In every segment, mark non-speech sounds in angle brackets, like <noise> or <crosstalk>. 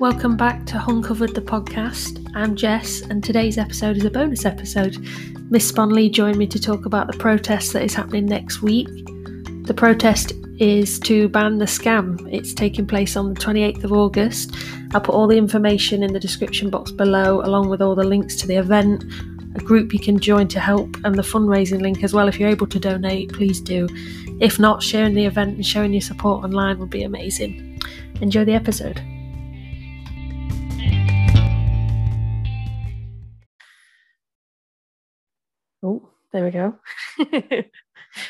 Welcome back to Uncovered the podcast. I'm Jess, and today's episode is a bonus episode. Miss Sponley joined me to talk about the protest that is happening next week. The protest is to ban the scam. It's taking place on the 28th of August. I'll put all the information in the description box below, along with all the links to the event, a group you can join to help, and the fundraising link as well. If you're able to donate, please do. If not, sharing the event and showing your support online would be amazing. Enjoy the episode. There we go. <laughs>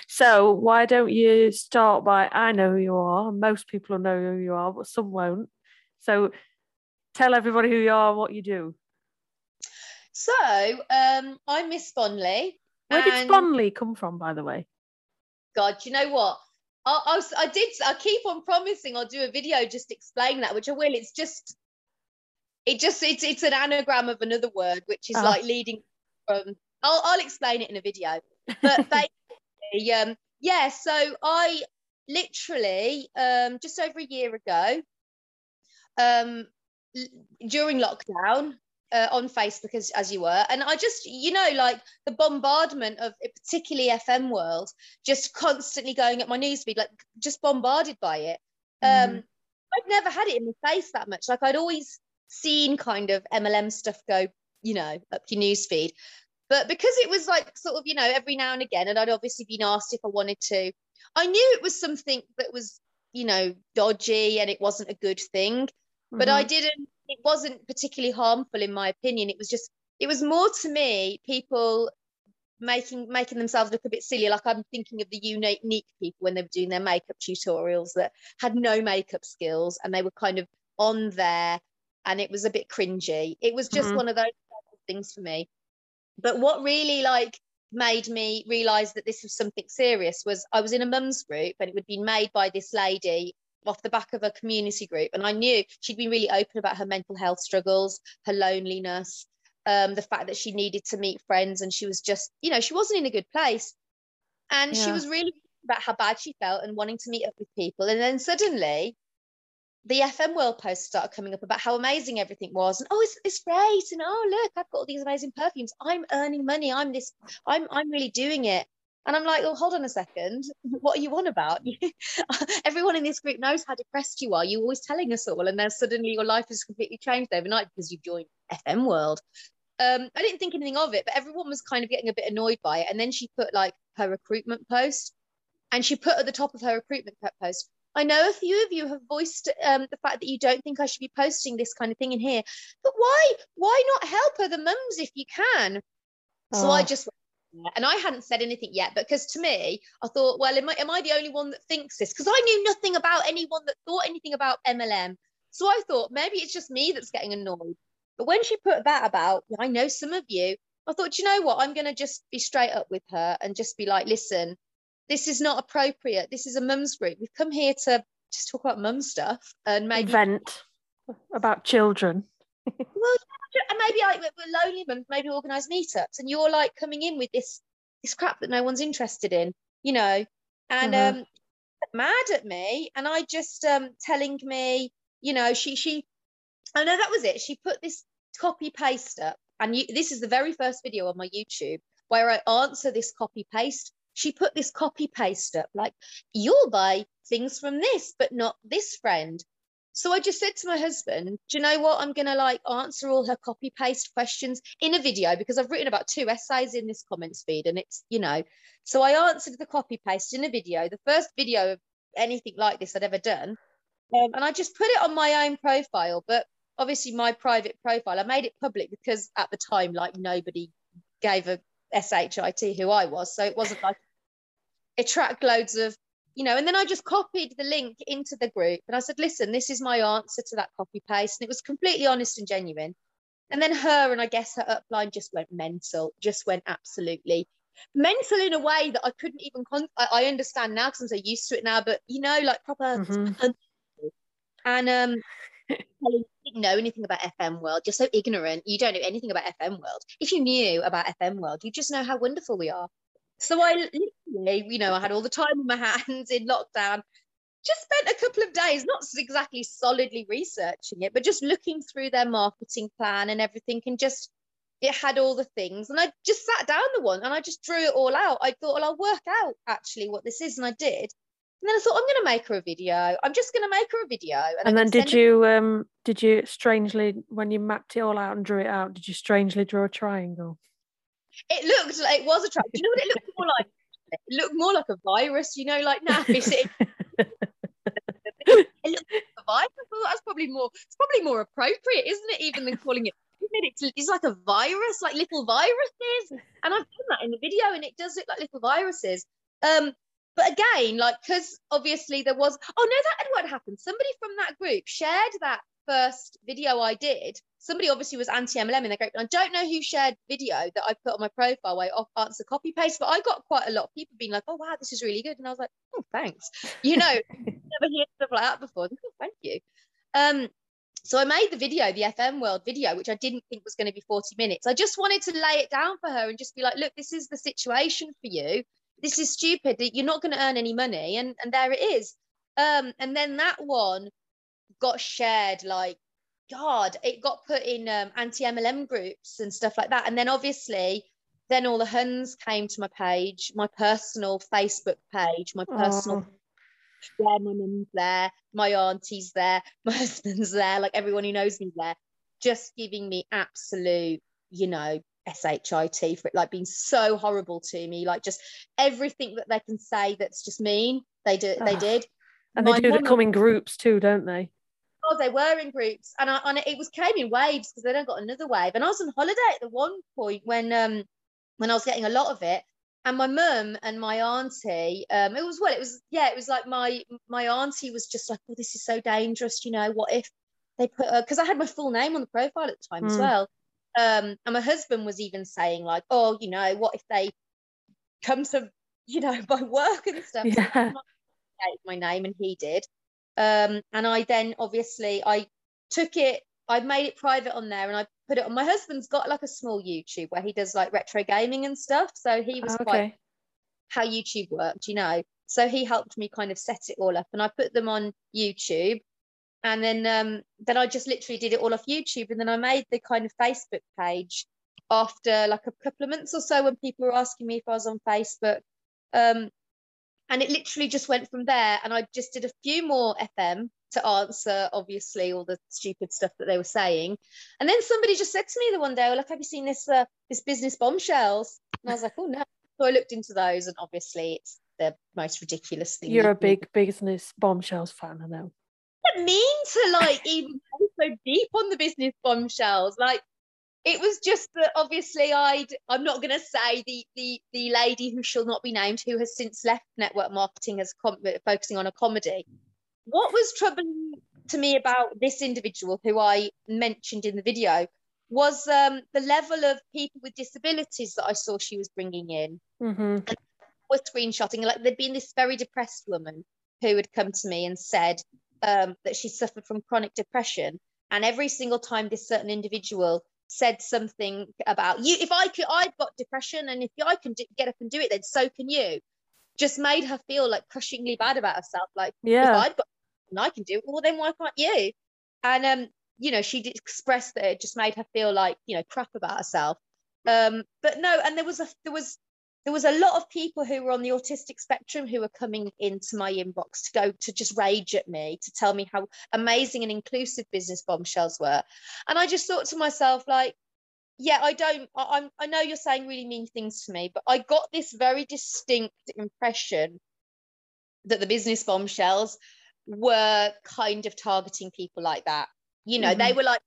so, why don't you start by I know who you are? Most people know who you are, but some won't. So, tell everybody who you are and what you do. So, um, I'm Miss Sponley. Where did and- Sponley come from, by the way? God, you know what? I, I, was, I did. I keep on promising I'll do a video just explain that, which I will. It's just, it just it's it's an anagram of another word, which is Oh. like leading from. I'll I'll explain it in a video. But <laughs> basically, um, yeah. So I literally um just over a year ago, um, during lockdown. Uh, on Facebook as, as you were, and I just, you know, like the bombardment of particularly FM world, just constantly going at my newsfeed, like just bombarded by it. Um, Mhm. I'd never had it in my face that much. Like I'd always seen kind of MLM stuff go, you know, up your newsfeed. But because it was like sort of, you know, every now and again, and I'd obviously been asked if I wanted to, I knew it was something that was, you know, dodgy and it wasn't a good thing. But I Mhm. didn't, it wasn't particularly harmful in my opinion. It was just, it was more to me, people making making themselves look a bit silly. Like I'm thinking of the Younique people when they were doing their makeup tutorials that had no makeup skills and they were kind of on there and it was a bit cringy. It was just Mhm. one of those things for me. But what really like made me realize that this was something serious was I was in a mum's group and it would be made by this lady off the back of a community group and I knew she'd been really open about her mental health struggles, her loneliness, um, the fact that she needed to meet friends and she was just, you know, she wasn't in a good place. And she was really about how bad she felt and wanting to meet up with people. And then suddenly the FM World posts started coming up about how amazing everything was. And oh, it's, it's great. And oh, look, I've got all these amazing perfumes. I'm earning money. I'm this, I'm I'm really doing it. And I'm like, oh, hold on a second. What are you on about? <laughs> Everyone in this group knows how depressed you are. You're always telling us all, and then suddenly your life has completely changed overnight because you've joined FM World. Um, I didn't think anything of it, but everyone was kind of getting a bit annoyed by it. And then she put like her recruitment post, and she put at the top of her recruitment post, I know a few of you have voiced um, the fact that you don't think I should be posting this kind of thing in here, but why? Why not help other mums if you can? So I Oh. just and I hadn't said anything yet because to me, I thought, well, am I, am I the only one that thinks this? Because I knew nothing about anyone that thought anything about MLM. So I thought maybe it's just me that's getting annoyed. But when she put that about, I know some of you, I thought, "Do you know what? I'm going to just be straight up with her and just be like, listen, this is not appropriate. This is a mum's group. We've come here to just talk about mum stuff and maybe event about children. <laughs> well, and maybe like we're lonely mums, maybe organise meetups, and you're like coming in with this this crap that no one's interested in, you know, and Mhm. um, mad at me, and I just um telling me, you know, she she, oh no, that was it. She put this copy paste up, and you, this is the very first video on my YouTube where I answer this copy paste. She put this copy paste up like you'll buy things from this, but not this friend. So I just said to my husband, do you know what? I'm going to like answer all her copy paste questions in a video because I've written about two essays in this comments feed and it's, you know, so I answered the copy paste in a video, the first video of anything like this I'd ever done. Um, and I just put it on my own profile, but obviously my private profile, I made it public because at the time, like nobody gave a SHIT who I was. So it wasn't like attract loads of you know, and then I just copied the link into the group and I said, listen, this is my answer to that copy paste. And it was completely honest and genuine. And then her and I guess her upline just went mental, just went absolutely mental in a way that I couldn't even, con- I, I understand now because I'm so used to it now, but you know, like proper. Mhm. <laughs> And um, didn't know anything about FM world. You're so ignorant. You don't know anything about FM world. If you knew about FM world, you just know how wonderful we are. So I literally, you know, I had all the time on my <laughs> hands in lockdown. just spent a couple of days, not exactly solidly researching it, but just looking through their marketing plan and everything, and just it had all the things. And I just sat down the one and I just drew it all out. I thought, well, I'll work out actually what this is, and I did. And then I thought, I'm going to make her a video. I'm just going to make her a video. And, and then did you um did you strangely when you mapped it all out and drew it out, did you strangely draw a triangle? It looked like it was a triangle. you know what it looked more like? It looked more like a virus, you know, like now it, <laughs> it looked like a virus. That's probably more it's probably more appropriate, isn't it? Even than calling it it's, it's like a virus, like little viruses. And I've done that in the video, and it does look like little viruses. Um, but again, like, because obviously there was, oh no, that had what happened. Somebody from that group shared that first video I did. Somebody obviously was anti MLM in their group. And I don't know who shared video that I put on my profile where I off answer copy paste, but I got quite a lot of people being like, oh wow, this is really good. And I was like, oh, thanks. You know, <laughs> never heard stuff like that before. Oh, thank you. Um, so I made the video, the FM World video, which I didn't think was going to be 40 minutes. I just wanted to lay it down for her and just be like, look, this is the situation for you this is stupid you're not going to earn any money and and there it is um and then that one got shared like god it got put in um, anti-mlm groups and stuff like that. And then obviously then all the huns came to my page my personal facebook page my personal yeah my mum's there my auntie's there <laughs> my husband's there like everyone who knows me there just giving me absolute you know shit for it like being so horrible to me like just everything that they can say that's just mean they did they did. And My they do come in groups too don't they oh they were in groups and, I, and it was came in waves because they don't got another wave and i was on holiday at the one point when um when i was getting a lot of it and my mum and my auntie um it was well it was yeah it was like my my auntie was just like oh this is so dangerous you know what if they put because i had my full name on the profile at the time mm. as hmm. well um, and my husband was even saying like, oh, you know, what if they come to, you know, <laughs> my work and stuff. Yeah. So my name and he did. Um, and I then obviously I took it, I made it private on there and I put it on. My husband's got like a small YouTube where he does like retro gaming and stuff. So he was okay. quite how YouTube worked, you know. So he helped me kind of set it all up and I put them on YouTube and then um, then I just literally did it all off YouTube, and then I made the kind of Facebook page after like a couple of months or so when people were asking me if I was on Facebook, um, and it literally just went from there. And I just did a few more FM to answer obviously all the stupid stuff that they were saying, and then somebody just said to me the one day, "Well, look, have you seen this uh, this business bombshells?" And I was like, "Oh no." So I looked into those, and obviously it's the most ridiculous thing. You're a big business bombshells fan, I know I mean to like even go so deep on the business bombshells. Like it was just that obviously I'd I'm not gonna say the the the lady who shall not be named who has since left network marketing as com- focusing on a comedy. What was troubling to me about this individual who I mentioned in the video was um, the level of people with disabilities that I saw she was bringing in. Mm-hmm. was screenshotting like there'd been this very depressed woman who had come to me and said um, that she suffered from chronic depression. And every single time this certain individual said something about you, if I could, I've got depression, and if I can do, get up and do it, then so can you. Just made her feel like crushingly bad about herself. Like, yeah, if I've got and I can do it, well, then why can't you? And um, you know, she did express that it just made her feel like you know crap about herself. Um, but no, and there was a there was there was a lot of people who were on the autistic spectrum who were coming into my inbox to go to just rage at me to tell me how amazing and inclusive business bombshells were and i just thought to myself like yeah i don't I, am i know you're saying really mean things to me but i got this very distinct impression that the business bombshells were kind of targeting people like that you know mm-hmm. they were like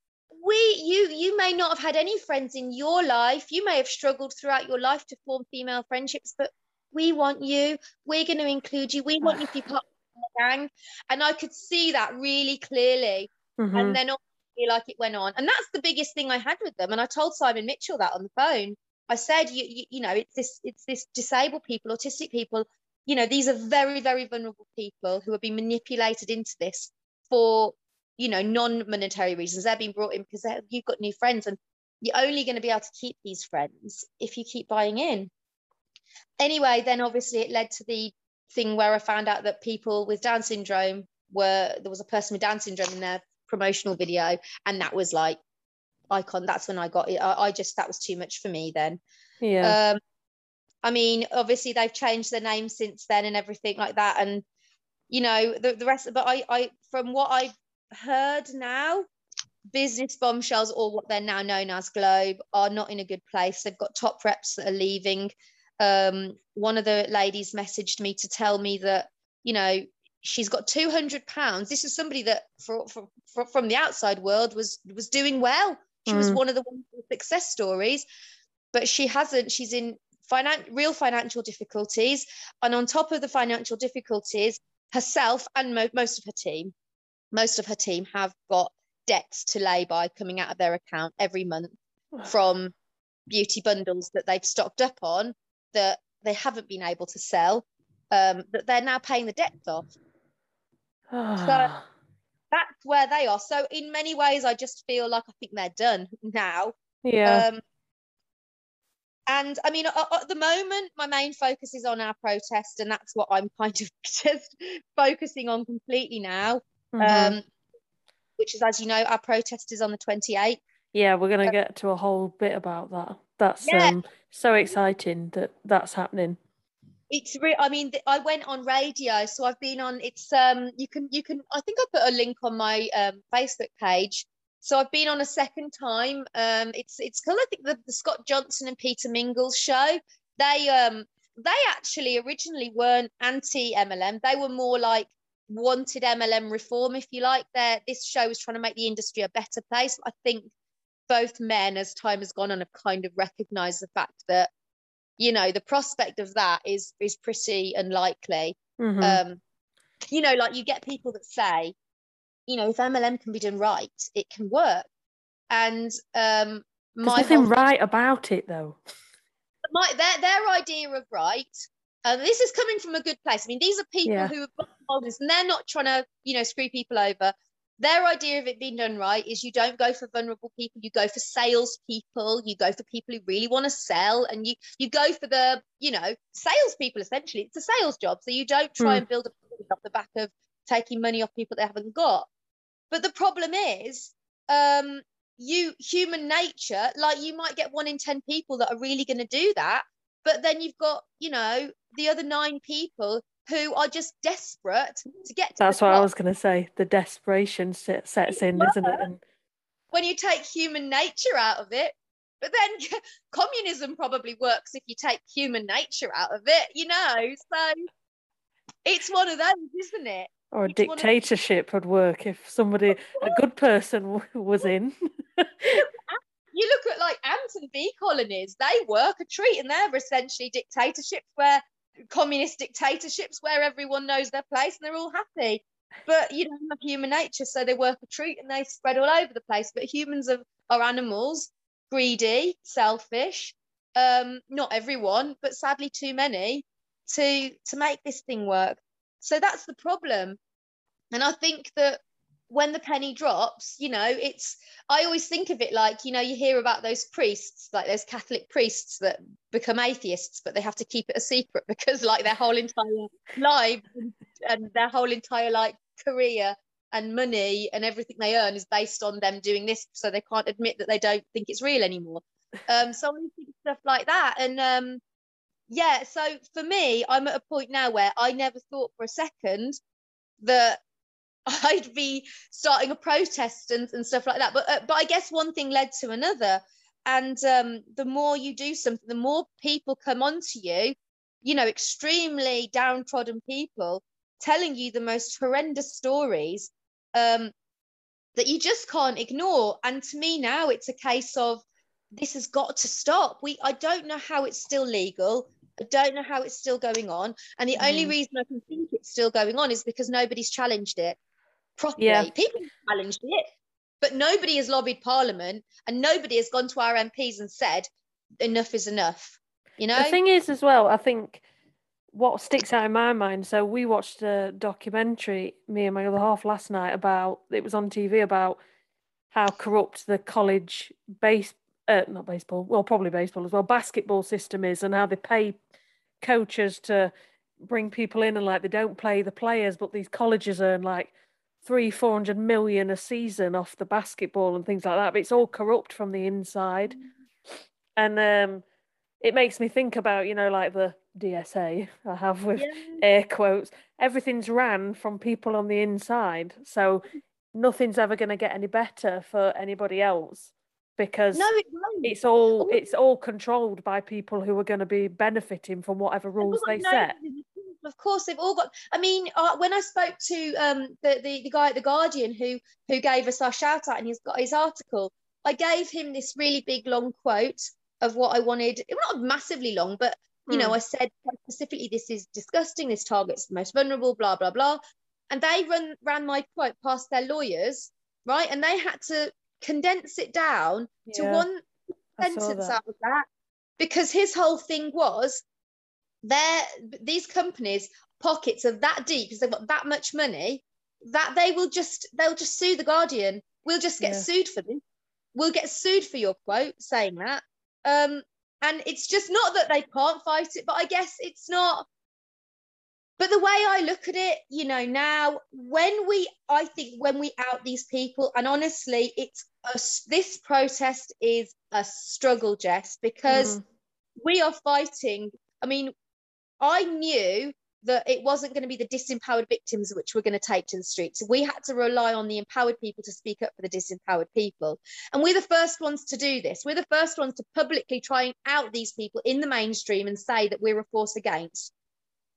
we you you may not have had any friends in your life. You may have struggled throughout your life to form female friendships but we want you. We're going to include you. We want you to be part of the gang. And i could see that really clearly. Mm-hmm. and then feel like it went on. And that's the biggest thing i had with them. And i told simon mitchell that on the phone. I said you, you, you know it's this it's this disabled people autistic people. You know these are very very vulnerable people who have been manipulated into this for you know, non-monetary reasons. They're being brought in because you've got new friends and you're only going to be able to keep these friends if you keep buying in. Anyway, then obviously it led to the thing where I found out that people with Down syndrome were there was a person with Down syndrome in their promotional video, and that was like icon. That's when I got it. I, I just that was too much for me then. Yeah. Um, I mean, obviously they've changed their name since then and everything like that, and you know the the rest. But I, I from what I've heard now, business bombshells or what they're now known as Globe are not in a good place. They've got top reps that are leaving. Um, one of the ladies messaged me to tell me that you know she's got 200 pounds this is somebody that for, for, for, from the outside world was was doing well she mm. was one of the success stories but she hasn't she's in finan- real financial difficulties and on top of the financial difficulties herself and mo- most of her team most of her team have got debts to lay by coming out of their account every month <sighs> from beauty bundles that they've stocked up on that they haven't been able to sell um, that they're now paying the debts off so <sighs> that's where they are. So in many ways, I just feel like I think they're done now. Yeah. Um, and I mean, at, at, the moment, my main focus is on our protest, and that's what I'm <laughs> kind of just focusing on completely now. Mm-hmm. Um, which is, as you know, our protest is on the 28th. Yeah, we're going to get to a whole bit about that. That's yeah. um, so exciting that that's happening it's real i mean i went on radio so i've been on it's um you can you can i think i put a link on my um, facebook page so i've been on a second time um it's it's called i think the, the scott johnson and peter mingles show they um they actually originally weren't anti mlm they were more like wanted mlm reform if you like there this show was trying to make the industry a better place. I think both men as time has gone on have kind of recognized the fact that you know the prospect of that is is pretty unlikely. Mm-hmm. um you know like you get people that say you know if mlm can be done right it can work. And um my There's nothing whole, right about it though. My their their idea of right and this is coming from a good place. I mean these are people yeah. who have holdings and they're not trying to you know screw people over. Their idea of it being done right is you don't go for vulnerable people you go for sales people you go for people who really want to sell and you you go for the you know sales people essentially. It's a sales job so you don't try mm. and build a off the back of taking money off people they haven't got. But the problem is um you human nature like you might get one in 10 people that are really going to do that but then you've got you know the other nine people who are just desperate to get to That's what top. I was going to say. The desperation sets in, isn't it? And... When you take human nature out of it, but then <laughs> communism probably works if you take human nature out of it, you know? So it's one of those, isn't it? Or a it's dictatorship would work if somebody, a good person, was in. <laughs> you look at like ant and bee colonies, they work a treat and they're essentially dictatorships where communist dictatorships where everyone knows their place and they're all happy. But you don't have human nature, so they work a treat and they spread all over the place. But humans are, are animals, greedy, selfish. Um, not everyone, but sadly too many to to make this thing work. So that's the problem. And I think that when the penny drops, you know, it's, I always think of it like, you know, you hear about those priests, like those Catholic priests that become atheists, but they have to keep it a secret <laughs> because, like, their whole entire life and their whole entire, like, career and money and everything they earn is based on them doing this. So they can't admit that they don't think it's real anymore. Um, so I think stuff like that. And, um, yeah, so for me, I'm at a point now where I never thought for a second that <laughs> I'd be starting a protest and, and stuff like that. But uh, but I guess one thing led to another, and um, the more you do something, the more people come onto you. You know, extremely downtrodden people telling you the most horrendous stories um, that you just can't ignore. And to me now, it's a case of this has got to stop. We I don't know how it's still legal. I don't know how it's still going on. And the mm. only reason I can think it's still going on is because nobody's challenged it properly. Yeah. People challenged it, but nobody has lobbied Parliament and nobody has gone to our MPs and said enough is enough. You know, the thing is as well. I think what sticks out in my mind. So we watched a documentary, me and my other half, last night about it was on TV about how corrupt the college base, uh, not baseball, well probably baseball as well, basketball system is, and how they pay coaches to bring people in and like they don't play the players, but these colleges earn like three, four hundred million a season off the basketball and things like that. But it's all corrupt from the inside. And um, it makes me think about, you know, like the DSA I have with yeah. air quotes. Everything's ran from people on the inside. So nothing's ever going to get any better for anybody else because no, it it's all it's all controlled by people who are going to be benefiting from whatever rules they set. Of course, they've all got. I mean, uh, when I spoke to um, the, the the guy at the Guardian who who gave us our shout out and he's got his article, I gave him this really big long quote of what I wanted. it Not massively long, but you mm. know, hmm. I said specifically, this is disgusting. This targets the most vulnerable. Blah blah blah. And they run ran my quote past their lawyers, right? And they had to condense it down yeah, to one sentence out of that because his whole thing was there these companies pockets are that deep because they've got that much money that they will just they'll just sue the guardian we'll just get yeah. sued for this we'll get sued for your quote saying that um and it's just not that they can't fight it but i guess it's not but the way I look at it, you know, now when we, I think when we out these people, and honestly, it's a, this protest is a struggle, Jess, because mm. we are fighting. I mean, I knew that it wasn't going to be the disempowered victims which were going to take to the streets. We had to rely on the empowered people to speak up for the disempowered people. And we're the first ones to do this. We're the first ones to publicly try and out these people in the mainstream and say that we're a force against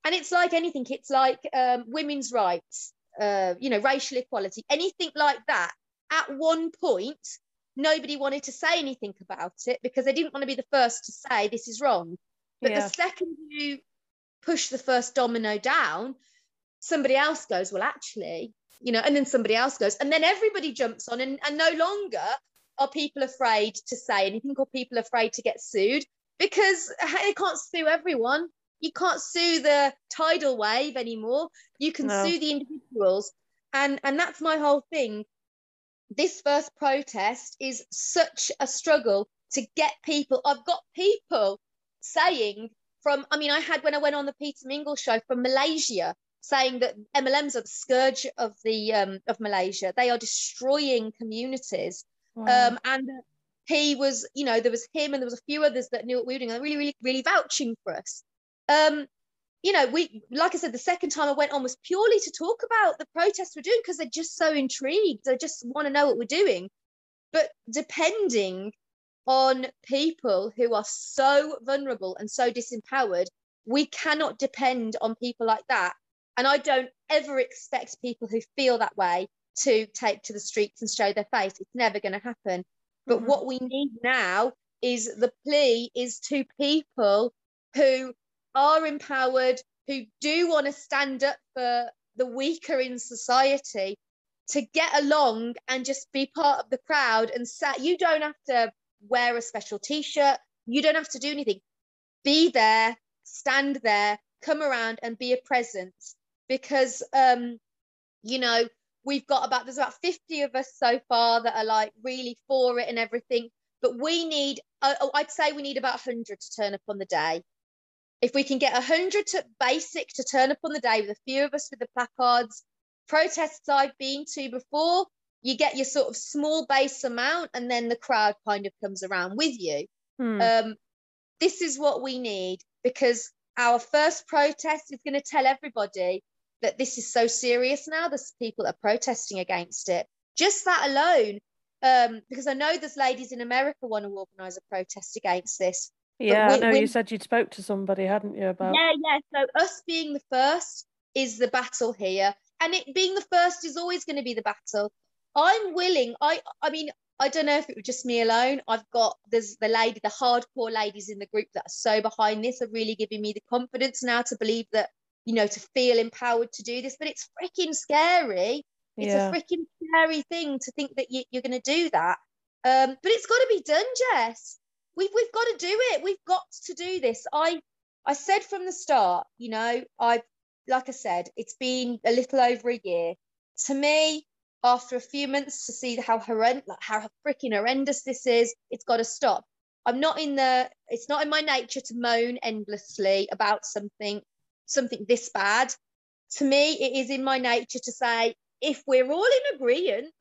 and it's like anything it's like um, women's rights uh, you know racial equality anything like that at one point nobody wanted to say anything about it because they didn't want to be the first to say this is wrong but yeah. the second you push the first domino down somebody else goes well actually you know and then somebody else goes and then everybody jumps on and, and no longer are people afraid to say anything or people afraid to get sued because they can't sue everyone you can't sue the tidal wave anymore. You can no. sue the individuals. And and that's my whole thing. This first protest is such a struggle to get people. I've got people saying from, I mean, I had when I went on the Peter Mingle show from Malaysia saying that MLMs are the scourge of the um, of Malaysia. They are destroying communities. Wow. Um, and he was, you know, there was him and there was a few others that knew what we were doing. They're really, really, really vouching for us. Um, you know, we like I said, the second time I went on was purely to talk about the protests we're doing because they're just so intrigued. They just want to know what we're doing. But depending on people who are so vulnerable and so disempowered, we cannot depend on people like that. And I don't ever expect people who feel that way to take to the streets and show their face. It's never going to happen. But mm-hmm. what we need now is the plea is to people who are empowered, who do want to stand up for the weaker in society to get along and just be part of the crowd and say, you don't have to wear a special t-shirt. You don't have to do anything. Be there stand there come around and be a presence because um you know we've got about there's about 50 of us so far that are like really for it and everything but we need uh, i'd say we need about 100 to turn up on the day. If we can get 100 to basic to turn up on the day with a few of us with the placards, protests I've been to before, you get your sort of small base amount and then the crowd kind of comes around with you. Hmm. Um, this is what we need because our first protest is going to tell everybody that this is so serious now. There's people that are protesting against it. Just that alone, um, because I know there's ladies in America want to organise a protest against this. Yeah, we, I know we, you said you'd spoke to somebody, hadn't you? About yeah, yeah. So us being the first is the battle here, and it being the first is always going to be the battle. I'm willing. I I mean, I don't know if it was just me alone. I've got there's the lady, the hardcore ladies in the group that are so behind this are really giving me the confidence now to believe that you know to feel empowered to do this. But it's freaking scary. It's yeah. a freaking scary thing to think that you, are going to do that. Um, but it's got to be done, Jess we've we've got to do it. We've got to do this. I I said from the start, you know, I like I said, it's been a little over a year. To me, after a few months to see how horrendous, like how freaking horrendous this is, it's got to stop. I'm not in the. It's not in my nature to moan endlessly about something. something this bad, to me, it is in my nature to say, if we're all in agreement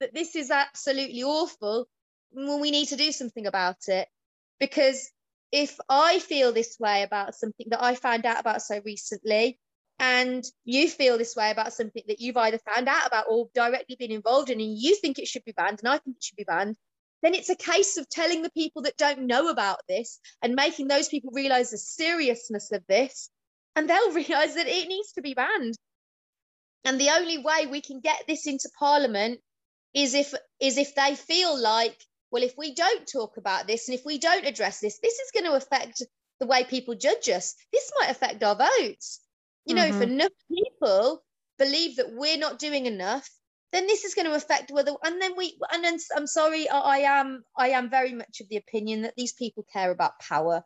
that this is absolutely awful, well, we need to do something about it. Because if I feel this way about something that I found out about so recently, and you feel this way about something that you've either found out about or directly been involved in, and you think it should be banned, and I think it should be banned, then it's a case of telling the people that don't know about this and making those people realize the seriousness of this, and they'll <laughs> realize that it needs to be banned. And the only way we can get this into Parliament is if is if they feel like, well, if we don't talk about this and if we don't address this, this is going to affect the way people judge us. This might affect our votes. You know, mm-hmm. if enough people believe that we're not doing enough, then this is going to affect whether and then we and then I'm sorry, I am I am very much of the opinion that these people care about power.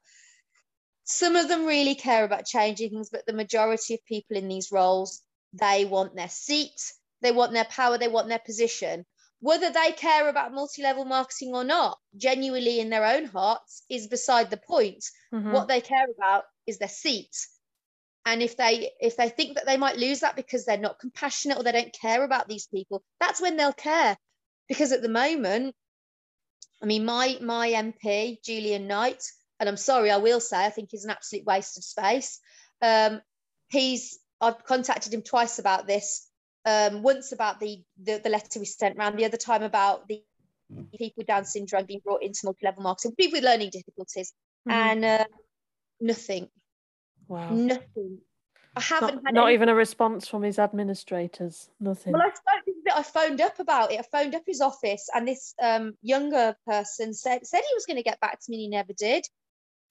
Some of them really care about changing things, but the majority of people in these roles, they want their seat, they want their power, they want their position. Whether they care about multi-level marketing or not, genuinely in their own hearts, is beside the point. Mm-hmm. What they care about is their seat and if they if they think that they might lose that because they're not compassionate or they don't care about these people that's when they'll care. Because at the moment i mean my my mp julian knight and i'm sorry i will say i think he's an absolute waste of space. Um, he's i've contacted him twice about this um, once about the, the the letter we sent around the other time about the people with down syndrome being brought into multi-level marketing people with learning difficulties. Mm-hmm. and uh, nothing Wow. Nothing. I haven't not, had not even a response from his administrators. Nothing. Well, I spoke. I phoned up about it. I phoned up his office, and this um, younger person said said he was going to get back to me. and He never did.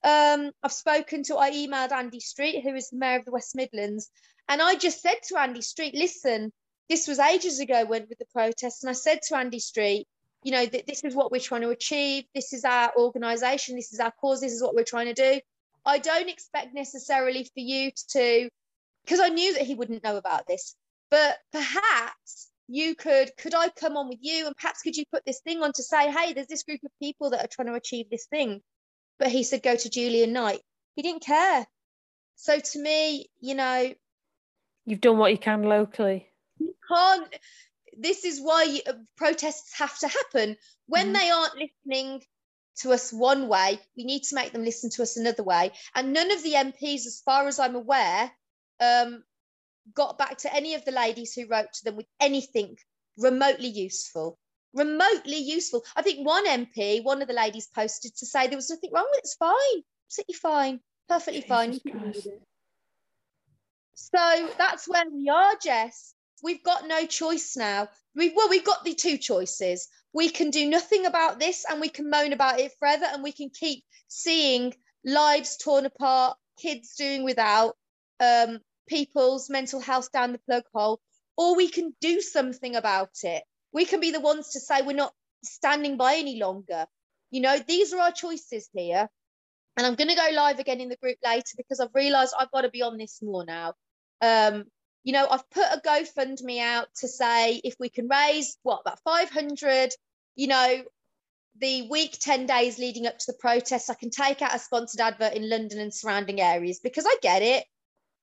Um, I've spoken to. I emailed Andy Street, who is the mayor of the West Midlands, and I just said to Andy Street, "Listen, this was ages ago when with the protests, and I said to Andy Street, you know, that this is what we're trying to achieve. This is our organisation. This is our cause. This is what we're trying to do. I don't expect necessarily for you to, because I knew that he wouldn't know about this, but perhaps you could, could I come on with you and perhaps could you put this thing on to say, hey, there's this group of people that are trying to achieve this thing. But he said, go to Julian Knight. He didn't care. So to me, you know, you've done what you can locally. You can't. This is why you, uh, protests have to happen when mm. they aren't listening to us one way, we need to make them listen to us another way. And none of the MPs, as far as I'm aware, um, got back to any of the ladies who wrote to them with anything remotely useful. Remotely useful. I think one MP, one of the ladies posted to say there was nothing wrong with it. It's fine, absolutely fine, perfectly fine. So that's where we are, Jess. We've got no choice now. We've well, we've got the two choices we can do nothing about this and we can moan about it forever and we can keep seeing lives torn apart, kids doing without, um, people's mental health down the plug hole, or we can do something about it. We can be the ones to say we're not standing by any longer. You know, these are our choices here. And I'm going to go live again in the group later because I've realized I've got to be on this more now. Um, you know, I've put a GoFundMe out to say if we can raise what about 500 you know, the week 10 days leading up to the protests, I can take out a sponsored advert in London and surrounding areas because I get it.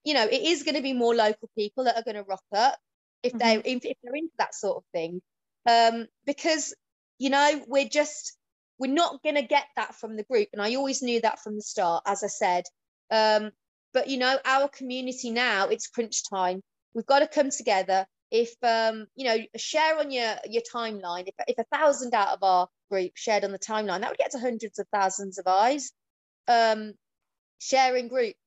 You know, it is going to be more local people that are going to rock up if they mm-hmm. if, if they're into that sort of thing. Um, because you know, we're just we're not going to get that from the group, and I always knew that from the start, as I said. Um, but you know, our community now, it's crunch time. We've got to come together if um, you know share on your your timeline. If, if a thousand out of our group shared on the timeline that would get to hundreds of thousands of eyes um, sharing groups.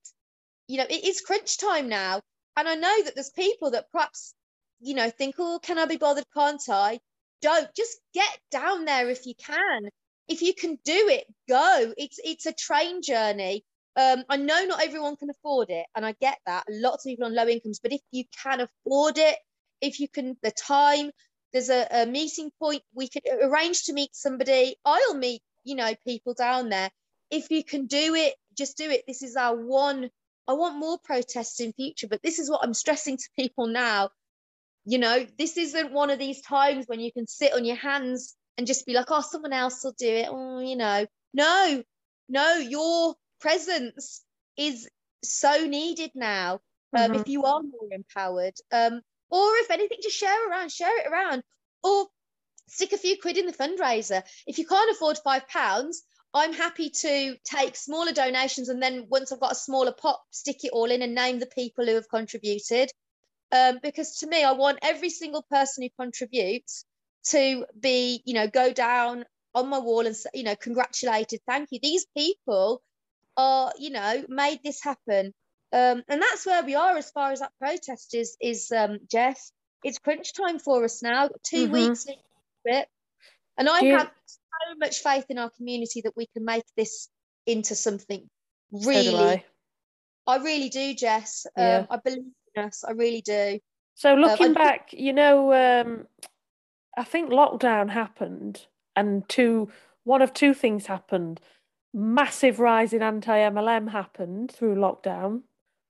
You know it is crunch time now and i know that there's people that perhaps you know think oh can i be bothered can't i? Don't. Just get down there if you can. If you can do it go. It's it's a train journey. Um, I know not everyone can afford it, and I get that. Lots of people on low incomes, but if you can afford it, if you can, the time, there's a, a meeting point, we could arrange to meet somebody. I'll meet, you know, people down there. If you can do it, just do it. This is our one. I want more protests in future, but this is what I'm stressing <laughs> to people now. You know, this isn't one of these times when you can sit on your hands and just be like, oh, someone else will do it. Oh, you know, no, no, your presence is so needed now. Um, Mhm. If you are more empowered, um, or if anything, just share around, share it around, or stick a few quid in the fundraiser. If you can't afford five pounds, I'm happy to take smaller donations and then once I've got a smaller pot, stick it all in and name the people who have contributed. Um, because to me, I want every single person who contributes to be, you know, go down on my wall and, you know, congratulated, thank you. These people are, you know, made this happen. Um, and that's where we are as far as that protest is, is um, Jess. It's crunch time for us now. 2 Mhm. weeks it. And I you- have so much faith in our community that we can make this into something So really. I. I really do, Jess. Um, Yeah. I believe in us. I really do. So looking think- back, you know, um, I think lockdown happened, and two one of two things happened. Massive rise in anti-MLM happened through lockdown,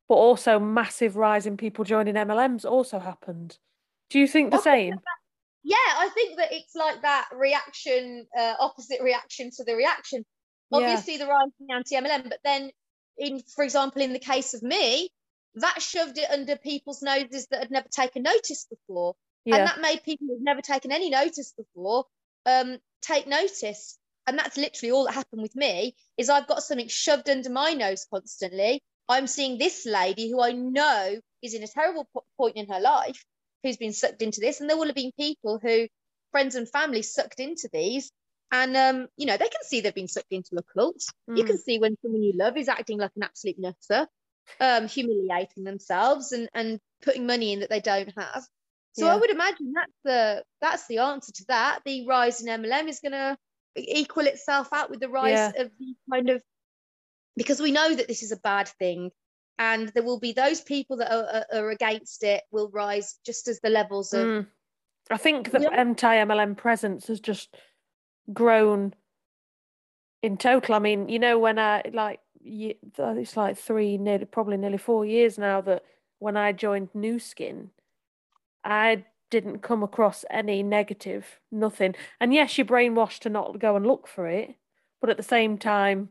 but also massive rise in people joining MLMs also happened. Do you think the same? Yeah, I think that it's like that reaction, uh, opposite reaction to the reaction. Yeah. Obviously, the rise in anti-MLM, but then, in for example, in the case of me, that shoved it under people's noses that had never taken notice before. Yeah. and that made people who've never taken any notice before um, take notice and that's literally all that happened with me is i've got something shoved under my nose constantly i'm seeing this lady who i know is in a terrible po- point in her life who's been sucked into this and there will have been people who friends and family sucked into these and um, you know they can see they've been sucked into a cult you Mm. can see when someone you love is acting like an absolute nutter um, humiliating themselves and and putting money in that they don't have so I would imagine that's the that's the answer to that. The rise in MLM is going to equal itself out with the rise Yeah. of the kind of because we know that this is a bad thing, and there will be those people that are, are, are against it will rise just as the levels of Mm. I think the Yeah. anti-MLM presence has just grown in total. I mean, you know, when I like, it's like three, nearly probably nearly four years now that when I joined Nu Skin, I didn't come across any negative, nothing. And yes, you're brainwashed to not go and look for it, but at the same time,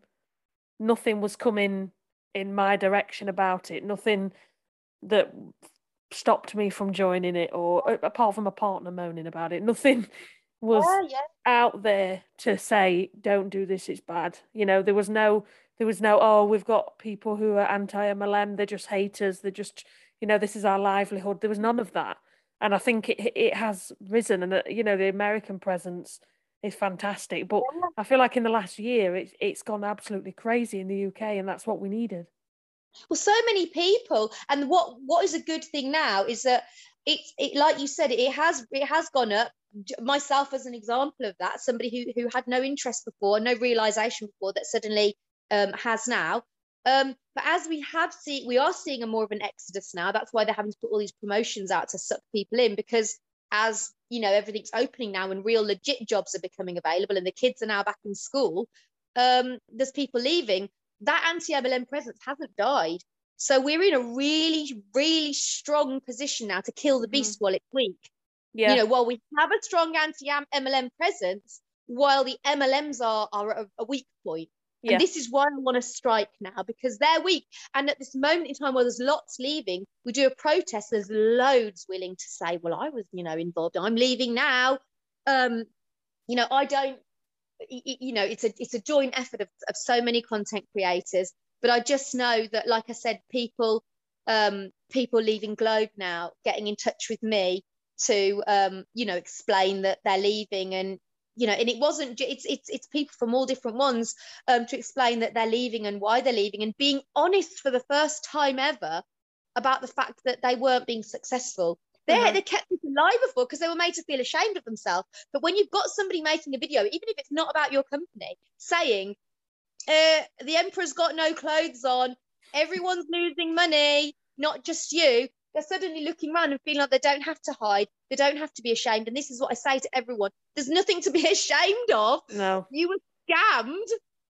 nothing was coming in my direction about it. Nothing that stopped me from joining it, or apart from a partner moaning about it, nothing was yeah, yeah. out there to say don't do this it's bad you know there was no there was no oh we've got people who are anti MLM they're just haters they're just you know this is our livelihood there was none of that and I think it it has risen and uh, you know the American presence is fantastic but I feel like in the last year it's it's gone absolutely crazy in the UK and that's what we needed. Well so many people and what what is a good thing now is that it's it like you said it has it has gone up. Myself as an example of that somebody who who had no interest before no realization before that suddenly um has now. Um but as we have seen we are seeing a more of an exodus now that's why they're having to put all these promotions out to suck people in because as you know everything's opening now and real legit jobs are becoming available and the kids are now back in school um there's people leaving that anti-MLM presence hasn't died. So we're in a really, really strong position now to kill the beast while it's weak. yeah You know, while we have a strong anti-MLM presence, while the MLMs are, are a weak point. Yeah. And this is why I want to strike now because they're weak. And at this moment in time where there's lots leaving, we do a protest, there's loads willing to say, well, I was, you know, involved. I'm leaving now. Um, you know, I don't, you know, it's a it's a joint effort of, of so many content creators. But I just know that, like I said, people um, people leaving Globe now getting in touch with me to um, you know explain that they're leaving and you know and it wasn't it's it's it's people from all different ones um, to explain that they're leaving and why they're leaving and being honest for the first time ever about the fact that they weren't being successful. They, Mhm. they kept it alive before because they were made to feel ashamed of themselves. But when you've got somebody making a video, even if it's not about your company, saying, uh, the emperor's got no clothes on, everyone's losing money, not just you, they're suddenly looking around and feeling like they don't have to hide, they don't have to be ashamed. And this is what I say to everyone there's nothing to be <laughs> ashamed of. no You were scammed,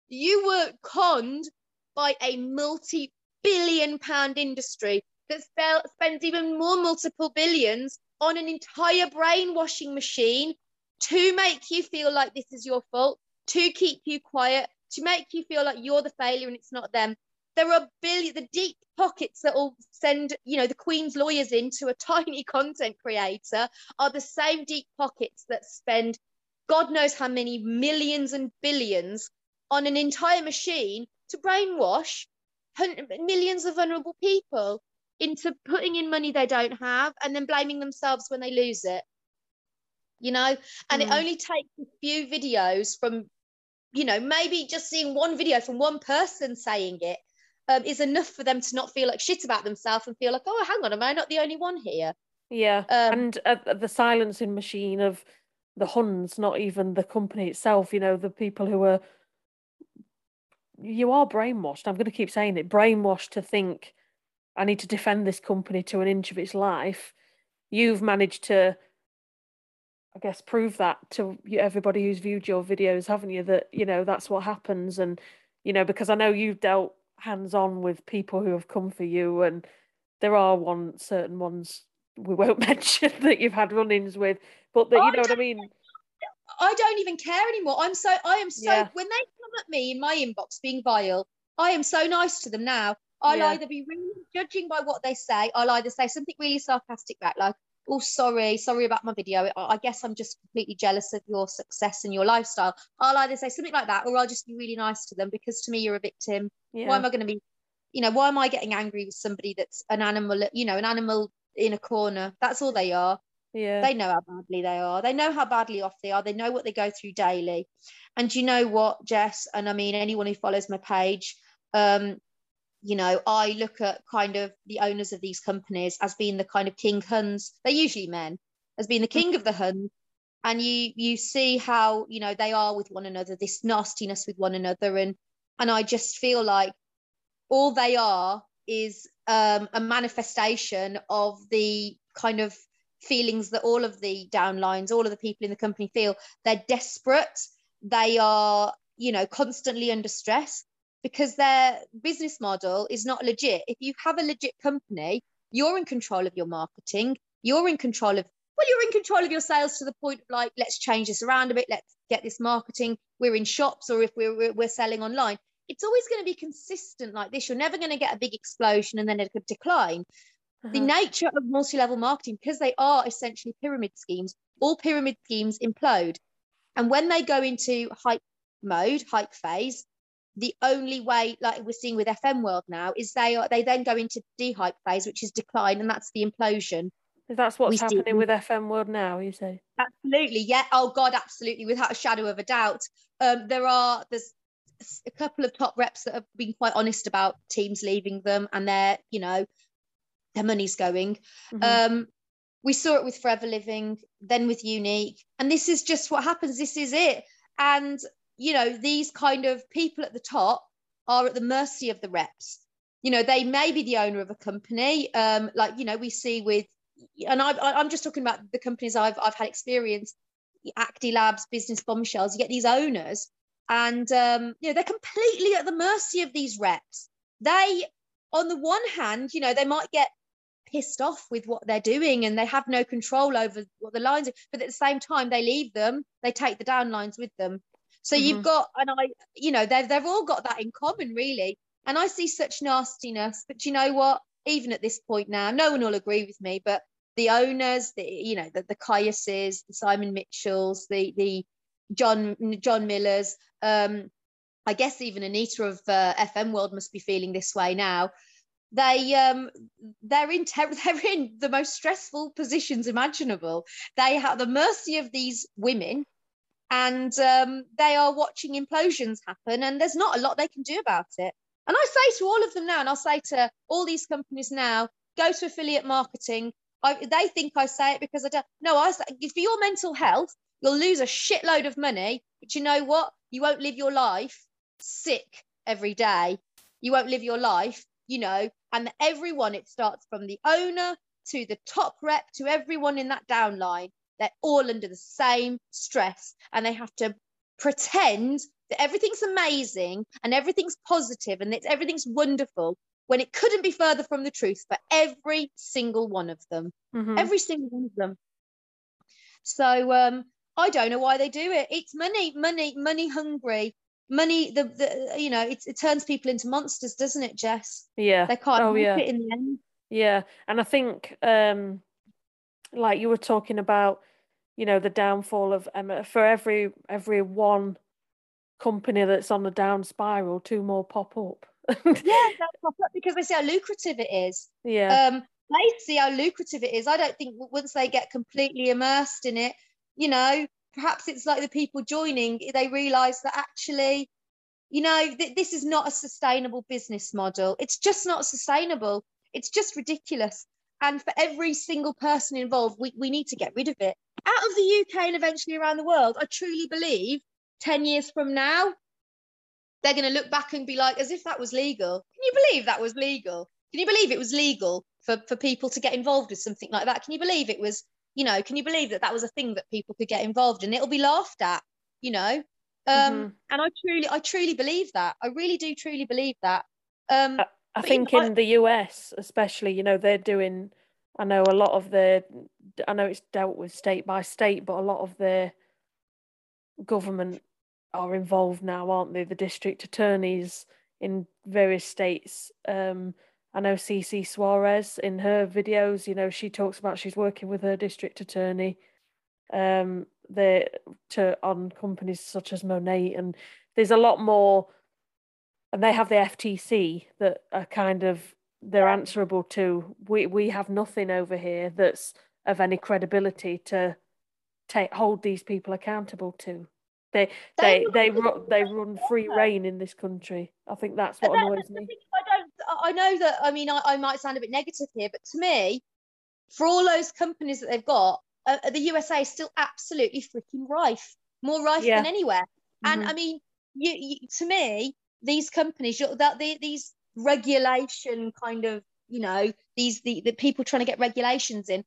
you were conned by a multi billion pound industry that spell, spends even more multiple billions on an entire brainwashing machine to make you feel like this is your fault, to keep you quiet, to make you feel like you're the failure and it's not them. There are billion the deep pockets that will send you know the queen's lawyers into a <laughs> tiny content creator are the same deep pockets that spend god knows how many millions and billions on an entire machine to brainwash millions of vulnerable people into putting in money they don't have and then blaming themselves when they lose it you know and mm. it only takes a few videos from you know maybe just seeing one video from one person saying it um, is enough for them to not feel like shit about themselves and feel like oh hang on am i not the only one here? Yeah. Um, and uh, the silencing machine of the huns not even the company itself you know the people who are you are brainwashed. I'm going to keep saying it brainwashed to think i need to defend this company to an inch of its life. You've managed to I guess prove that to everybody who's viewed your videos, haven't you? That you know that's what happens, and you know because I know you've dealt hands on with people who have come for you, and there are one certain ones we won't <laughs> mention that you've had run-ins with, but that you know what I mean. I don't even care anymore. I'm so I am so yeah. when they come at me in my inbox being vile, I am so nice to them now. I'll yeah. either be really judging by what they say, I'll either say something really sarcastic back, like, oh sorry sorry about my video. I guess i'm just completely jealous of your success and your lifestyle. I'll either say something like that or i'll just be really nice to them because to me you're a victim. Yeah. why am i going to be you know why am i getting angry with somebody that's an animal you know an animal in a corner? That's all they are. Yeah. They know how badly they are. They know how badly off they are. They know what they go through daily. And you know what jess? And i mean anyone who follows my page um you know, I look at kind of the owners of these companies as being the kind of king huns. They're usually men, as being the king of the huns. And you you see how you know they are with one another, this nastiness with one another, and and I just feel like all they are is um, a manifestation of the kind of feelings that all of the downlines, all of the people in the company feel. They're desperate. They are, you know, constantly under stress because their business model is not legit. If you have a legit company, you're in control of your marketing, you're in control of well, you're in control of your sales to the point of like, let's change this around a bit, let's get this marketing. We're in shops or if we're we're selling online. It's always going to be consistent like this. You're never going to get a big explosion and then it could decline. Uh-huh. The nature of multi-level marketing, because they are essentially pyramid schemes, all pyramid schemes implode. And when they go into hype mode, hype phase, the only way, like we're seeing with FM World now, is they are they then go into dehype phase, which is decline, and that's the implosion. That's what's we happening see. with FM World now, you say? Absolutely, yeah. Oh God, absolutely, without a shadow of a doubt. Um, there are there's a couple of top reps that have been quite honest about teams leaving them and their, you know, their money's going. Mm-hmm. Um, we saw it with Forever Living, then with Younique, and this is just what happens. This is it. And you know, these kind of people at the top are at the mercy of the reps. You know, they may be the owner of a company, um, like you know, we see with, and I, I'm just talking about the companies I've I've had experience, Acti Labs, Business Bombshells. You get these owners, and um, you know, they're completely at the mercy of these reps. They, on the one hand, you know, they might get pissed off with what they're doing and they have no control over what the lines are, but at the same time, they leave them, they take the downlines with them. So mm-hmm. you've got, and I, you know, they've they've all got that in common, really. And I see such nastiness, but you know what? Even at this point now, no one will agree with me, but the owners, the you know, the the Caiuses, the Simon Mitchells, the the John John Millers, um, I guess even Anita of uh, FM World must be feeling this way now. They um they're in ter- <laughs> they're in the most stressful positions imaginable. They have the mercy of these women and um, they are watching implosions happen and there's not a lot they can do about it. And i say to all of them now and i'll say to all these companies now go to affiliate marketing. I, they think i say it because i don't no i say for your mental health you'll lose a shitload of money but you know what? You won't live your life sick every day. You won't live your life you know and everyone it starts from the owner to the top rep to everyone in that downline they're all under the same stress and they have to pretend that everything's amazing and everything's positive and that everything's wonderful when it couldn't be further from the truth for every single one of them. Mm-hmm. Every single one of them. So um, I don't know why they do it. It's money, money, money hungry. money the, the you know it, it turns people into monsters doesn't it jess yeah they can't oh yeah it in the end yeah and i think um like you were talking about you know the downfall of FM for every every one company that's on the down spiral two more pop up. <laughs> Yeah pop up because they see how lucrative it is. Yeah. Um they see how lucrative it is. I don't think once they get completely immersed in it you know perhaps it's like the people joining they realize that actually you know th- this is not a sustainable business model. It's just not sustainable. It's just ridiculous. And for every single person involved we, we need to get rid of it out of the uk and eventually around the world i truly believe 10 years from now they're going to look back and be like as if that was legal. Can you believe that was legal? Can you believe it was legal for, for people to get involved with something like that? Can you believe it was you know can you believe that that was a thing that people could get involved in? It'll be laughed at you know? Um Mhm. and i truly i truly believe that. I really do truly believe that. Um I, I think know, I- in the US, especially, you know, they're doing. I know a lot of the. I know it's dealt with state by state, but a lot of the government are involved now, aren't they? The district attorneys in various states. Um, I know CC Suarez in her videos. You know, she talks about she's working with her district attorney. Um, they to on companies such as Monat, and there's a lot more and they have the FTC that are kind of they're answerable to. We we have nothing over here that's of any credibility to take hold these people accountable to. They they They they run they free run free reign in this country. I think that's what that- annoys me. I don't. I know that. I mean, I, I might sound a bit negative here, but to me, for all those companies that they've got, uh, the USA is still absolutely freaking rife, more rife Yeah. than anywhere. And Mhm. I mean, you, you to me, these companies, that the, these regulation kind of, you know, these the, the people trying to get regulations in,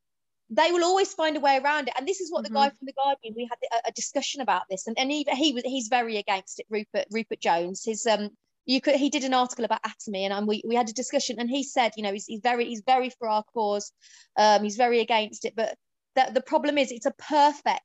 they will always find a way around it. And this is what the guy from the Guardian we had a, a discussion about this, and and he he was he's very against it. Rupert Rupert Jones, his um you could he did an article about Atomy and um, we, we had a discussion and he said you know he's, he's very he's very for our cause um he's very against it but that the problem is it's a perfect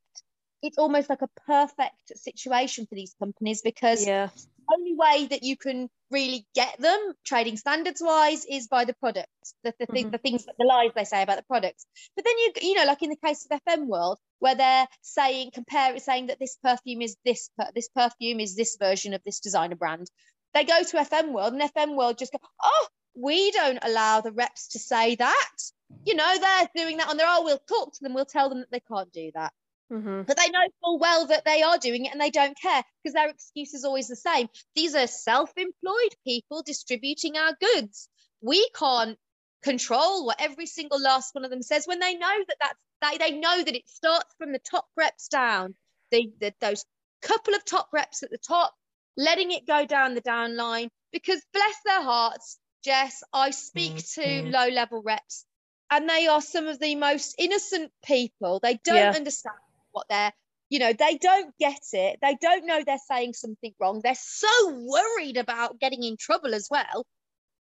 it's almost like a perfect situation for these companies because Yeah, the only way that you can really get them trading standards wise is by the products the, the, Mhm. the things the lies they say about the products. But then you you know like in the case of fm world where they're saying compare it saying that this perfume is this this perfume is this version of this designer brand. They go to fm world and fm world just go oh we don't allow the reps to say that. You know they're doing that on their own. We'll talk to them. We'll tell them that they can't do that hmm but they know full well that they are doing it and they don't care because their excuse is always the same. These are self employed people distributing our goods. We can't control what every single last one of them says when they know that that's they, they know that it starts from the top reps down. They, the, those couple of top reps at the top, letting it go down the down line because bless their hearts, Jess, I speak to Mhm. low level reps and they are some of the most innocent people. They don't Yeah. understand what they're, you know, they don't get it. They don't know they're saying something wrong. They're so worried about getting in trouble as well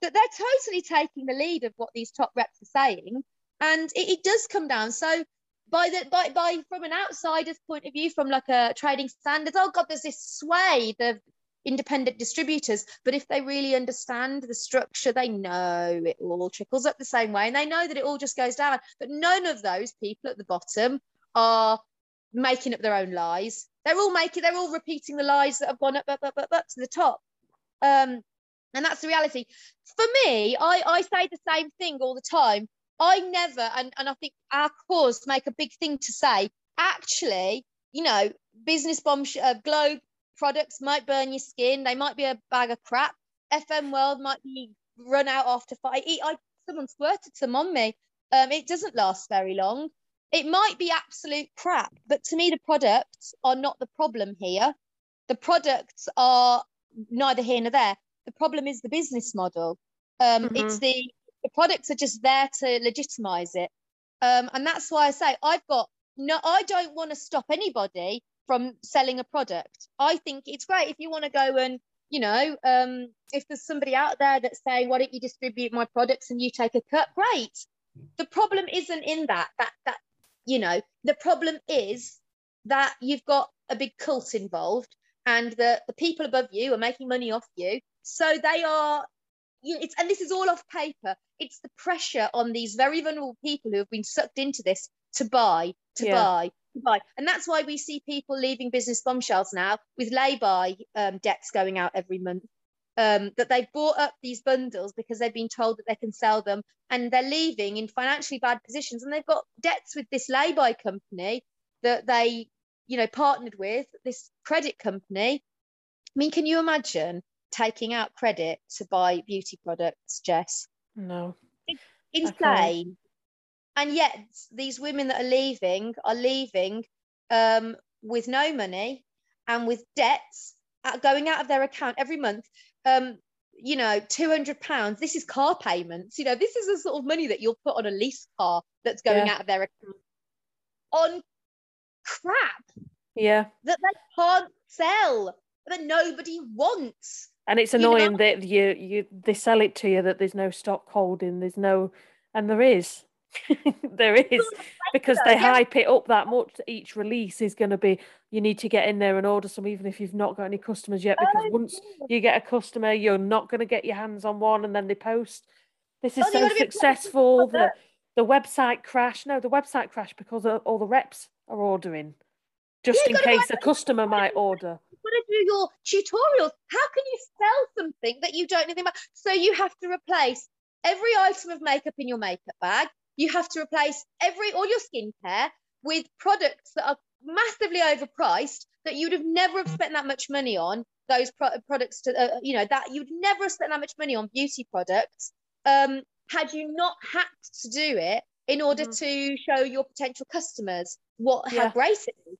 that they're totally taking the lead of what these top reps are saying. And it, it does come down. So by the by by from an outsider's point of view, from like a trading standards, oh god, there's this swathe of independent distributors. But if they really understand the structure, they know it all trickles up the same way, and they know that it all just goes down. But none of those people at the bottom are making up their own lies. They're all making, they're all repeating the lies that have gone up, up, up, up, up to the top. Um, and that's the reality. For me, I, I say the same thing all the time. I never, and, and I think our cause make a big thing to say, actually, you know, business bomb, uh, globe products might burn your skin. They might be a bag of crap. FM World might be run out after five. I, I, someone squirted some on me. Um, it doesn't last very long. It might be absolute crap, but to me, the products are not the problem here. The products are neither here nor there. The problem is the business model. Um, It's the the products are just there to legitimize it, um, and that's why I say I've got no. I don't want to stop anybody from selling a product. I think it's great if you want to go and you know, um, if there's somebody out there that's saying, "Why don't you distribute my products and you take a cut?" Great. The problem isn't in that. That that you know, the problem is that you've got a big cult involved and the, the people above you are making money off you. So they are, you it's and this is all off paper. It's the pressure on these very vulnerable people who have been sucked into this to buy, to Yeah. buy, to buy, and that's why we see people leaving business bombshells now with lay-by um, debts going out every month. Um, that they've bought up these bundles because they've been told that they can sell them, and they're leaving in financially bad positions, and they've got debts with this lay-by company that they, you know, partnered with this credit company. I mean, can you imagine taking out credit to buy beauty products, Jess? No. Insane. And yet, these women that are leaving are leaving um, with no money and with debts going out of their account every month. Um, you know, two hundred pounds. This is car payments. You know, this is the sort of money that you'll put on a lease car that's going Yeah. out of their account on crap Yeah. that they can't sell that nobody wants. And it's You know- annoying that you you they sell it to you that there's no stock holding, there's no and there is. <laughs> there is because they hype it up that much each release is going to be you need to get in there and order some even if you've not got any customers yet because Oh, once yeah. you get a customer you're not going to get your hands on one and then they post this is Oh, so gotta be a successful the, the website crash no the website crashed because all the reps are ordering just you in case a customer might order You've got to do your tutorials. How can you sell something that you don't know anything about? So you have to replace every item of makeup in your makeup bag. You have to replace every all your skincare with products that are massively overpriced that you'd have never have spent that much money on. Those pro- products to uh, you know that you'd never have spent that much money on beauty products um, had you not had to do it in order Mhm. to show your potential customers what Yeah. how great it is.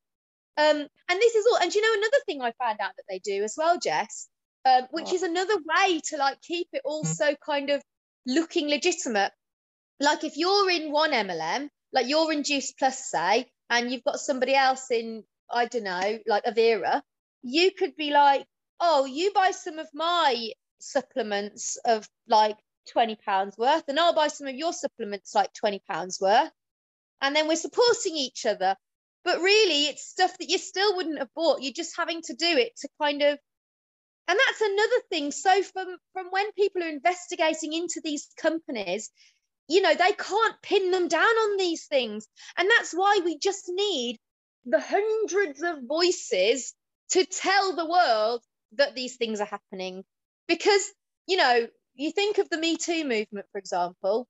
Um, and this is all. And you know another thing I found out that they do as well, Jess, um, which is another way to like keep it all so kind of looking legitimate. Like if you're in one MLM, like you're in Juice Plus, say, and you've got somebody else in, I don't know, like Avera, you could be like, oh, you buy some of my supplements of like twenty pounds worth, and I'll buy some of your supplements like twenty pounds worth, and then we're supporting each other. But really it's stuff that you still wouldn't have bought. You're just having to do it to kind of and that's another thing. So from from when people are investigating into these companies you know they can't pin them down on these things. And that's why we just need the hundreds of voices to tell the world that these things are happening. Because you know you think of the me too movement for example.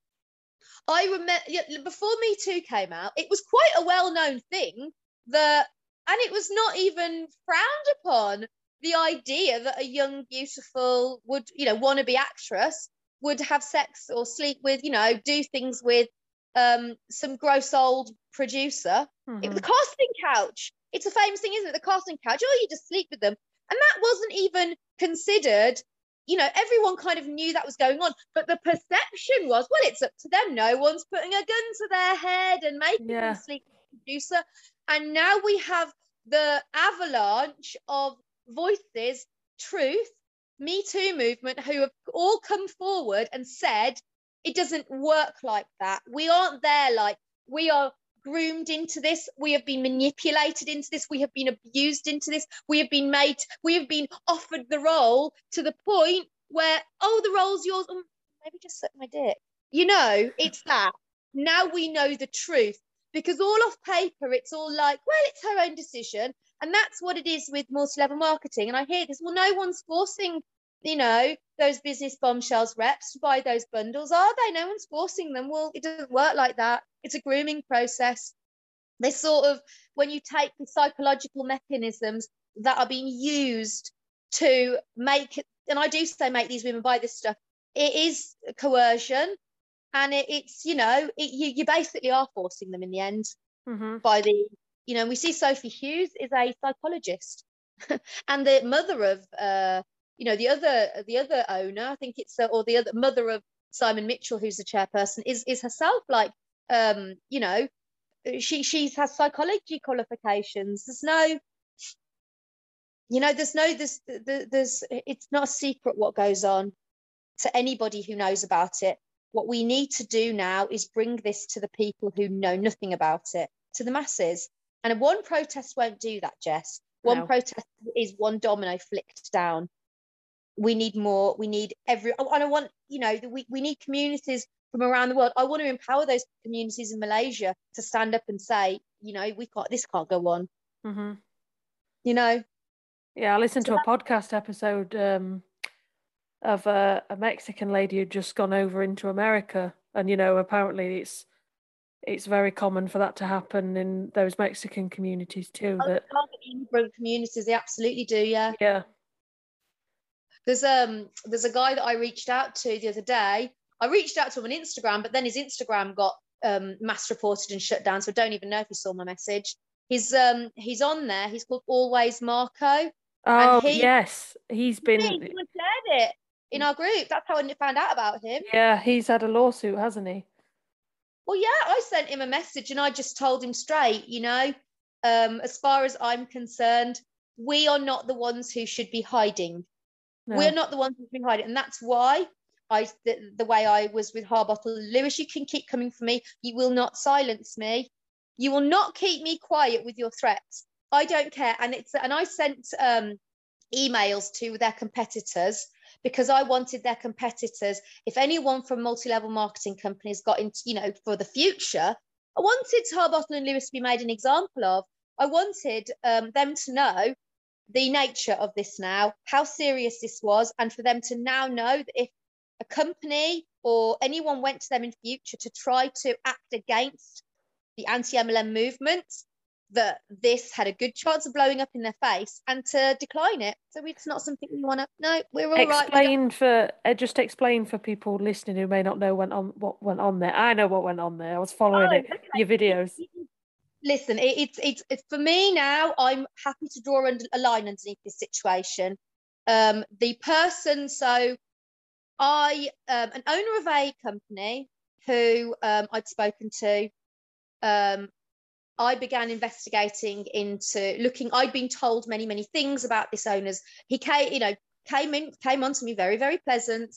I remember before Me Too came out, it was quite a well known thing that, and it was not even frowned upon the idea that a young, beautiful, would, you know, wannabe actress would have sex or sleep with, you know, do things with um, some gross old producer. It was Mhm. a casting couch. It's a famous thing, isn't it? The casting couch. Oh, you just sleep with them. And that wasn't even considered you know, everyone kind of knew that was going on, but the perception was, well, it's up to them. No one's putting a gun to their head and making Yeah. them sleep with the producer. And now we have the avalanche of voices, truth, Me Too movement, who have all come forward and said it doesn't work like that. We aren't there like we are groomed into this. We have been manipulated into this. We have been abused into this. We have been made, we have been offered the role to the point where, oh, the role's yours. Um, maybe just suck my dick. You know, it's that. Now we know the truth because all off paper, it's all like, well, it's her own decision. And that's what it is with multi level marketing. And I hear this, well, no one's forcing, you know, those business bombshells reps to buy those bundles, are they? No one's forcing them. Well, it doesn't work like that. It's a grooming process. They sort of, when you take the psychological mechanisms that are being used to make, and I do say make these women buy this stuff, it is coercion. And it, it's, you know, it, you, you basically are forcing them in the end Mhm. by the, you know, we see Sophie Hughes is a psychologist, <laughs> and the mother of, uh, you know, the other the other owner, I think it's uh, or the other mother of Simon Mitchell, who's the chairperson, is is herself like, um, you know, she she has psychology qualifications. There's no, you know, there's no there's there- there's it's not a secret what goes on to anybody who knows about it. What we need to do now is bring this to the people who know nothing about it, to the masses. And one protest won't do that, Jess. One No. protest is one domino flicked down. We need more. We need every. oh, And I want, you know, we, we need communities from around the world. I want to empower those communities in Malaysia to stand up and say, you know, we can't. This can't go on. hmm You know. Yeah, I listened So to a podcast episode um, of a, a Mexican lady who'd just gone over into America, and you know, apparently it's it's very common for that to happen in those Mexican communities too. That immigrant communities, they absolutely do. Yeah. yeah, There's um there's a guy that I reached out to the other day. I reached out to him on Instagram, but then his Instagram got um mass reported and shut down. So I don't even know if he saw my message. He's um he's on there. He's called Always Marco. oh he- yes, he's been shared it in our group. That's how I found out about him. yeah, he's had a lawsuit, hasn't he? Well, yeah, I sent him a message and I just told him straight, you know, um, as far as I'm concerned, we are not the ones who should be hiding. No. We're not the ones who've been hiding, and that's why I the, the way I was with Harbottle Lewis. You can keep coming for me. You will not silence me. You will not keep me quiet with your threats. I don't care. And it's and I sent um, emails to their competitors because I wanted their competitors. If anyone from multi-level marketing companies got into, you know, for the future, I wanted Harbottle and Lewis to be made an example of. I wanted um, them to know the nature of this now, how serious this was, and for them to now know that if a company or anyone went to them in future to try to act against the anti-MLM movement, that this had a good chance of blowing up in their face and to decline it. So it's not something we want to. No, we're all right. explain for uh, just explain for people listening who may not know went on what went on there. I know what went on there. I was following Oh, it, okay. your videos. listen it, it's, it's it's for me now i'm happy to draw under, a line underneath this situation um the person so i um an owner of a company who um i'd spoken to um I began investigating into looking. I'd been told many, many things about this owner's. He came, you know, came in, came on to me very, very pleasant.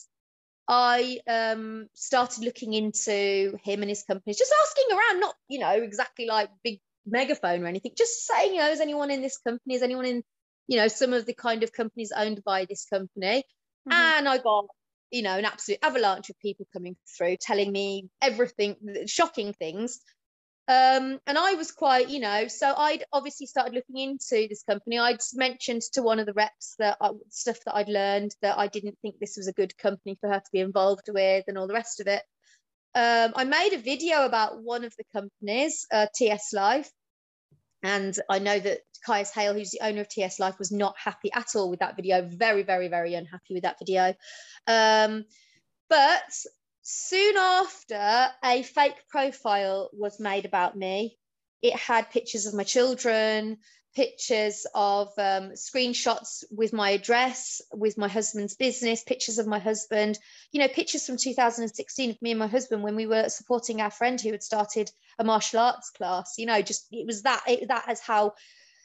I um, started looking into him and his companies, just asking around, not, you know, exactly like big megaphone or anything, just saying, you know, is anyone in this company? Is anyone in, you know, some of the kind of companies owned by this company? Mhm. And I got, you know, an absolute avalanche of people coming through telling me everything, shocking things. Um, and I was quite, you know, so I'd obviously started looking into this company. I'd mentioned to one of the reps that I, stuff that I'd learned that I didn't think this was a good company for her to be involved with and all the rest of it. Um, I made a video about one of the companies, uh, TS Life. And I know that Caius Hale, who's the owner of TS Life, was not happy at all with that video. Very, very, very unhappy with that video. Um, but soon after, a fake profile was made about me. It had pictures of my children, pictures of um, screenshots with my address, with my husband's business, pictures of my husband, you know, pictures from 2016 of me and my husband when we were supporting our friend who had started a martial arts class. You know, just it was that, it, that is how,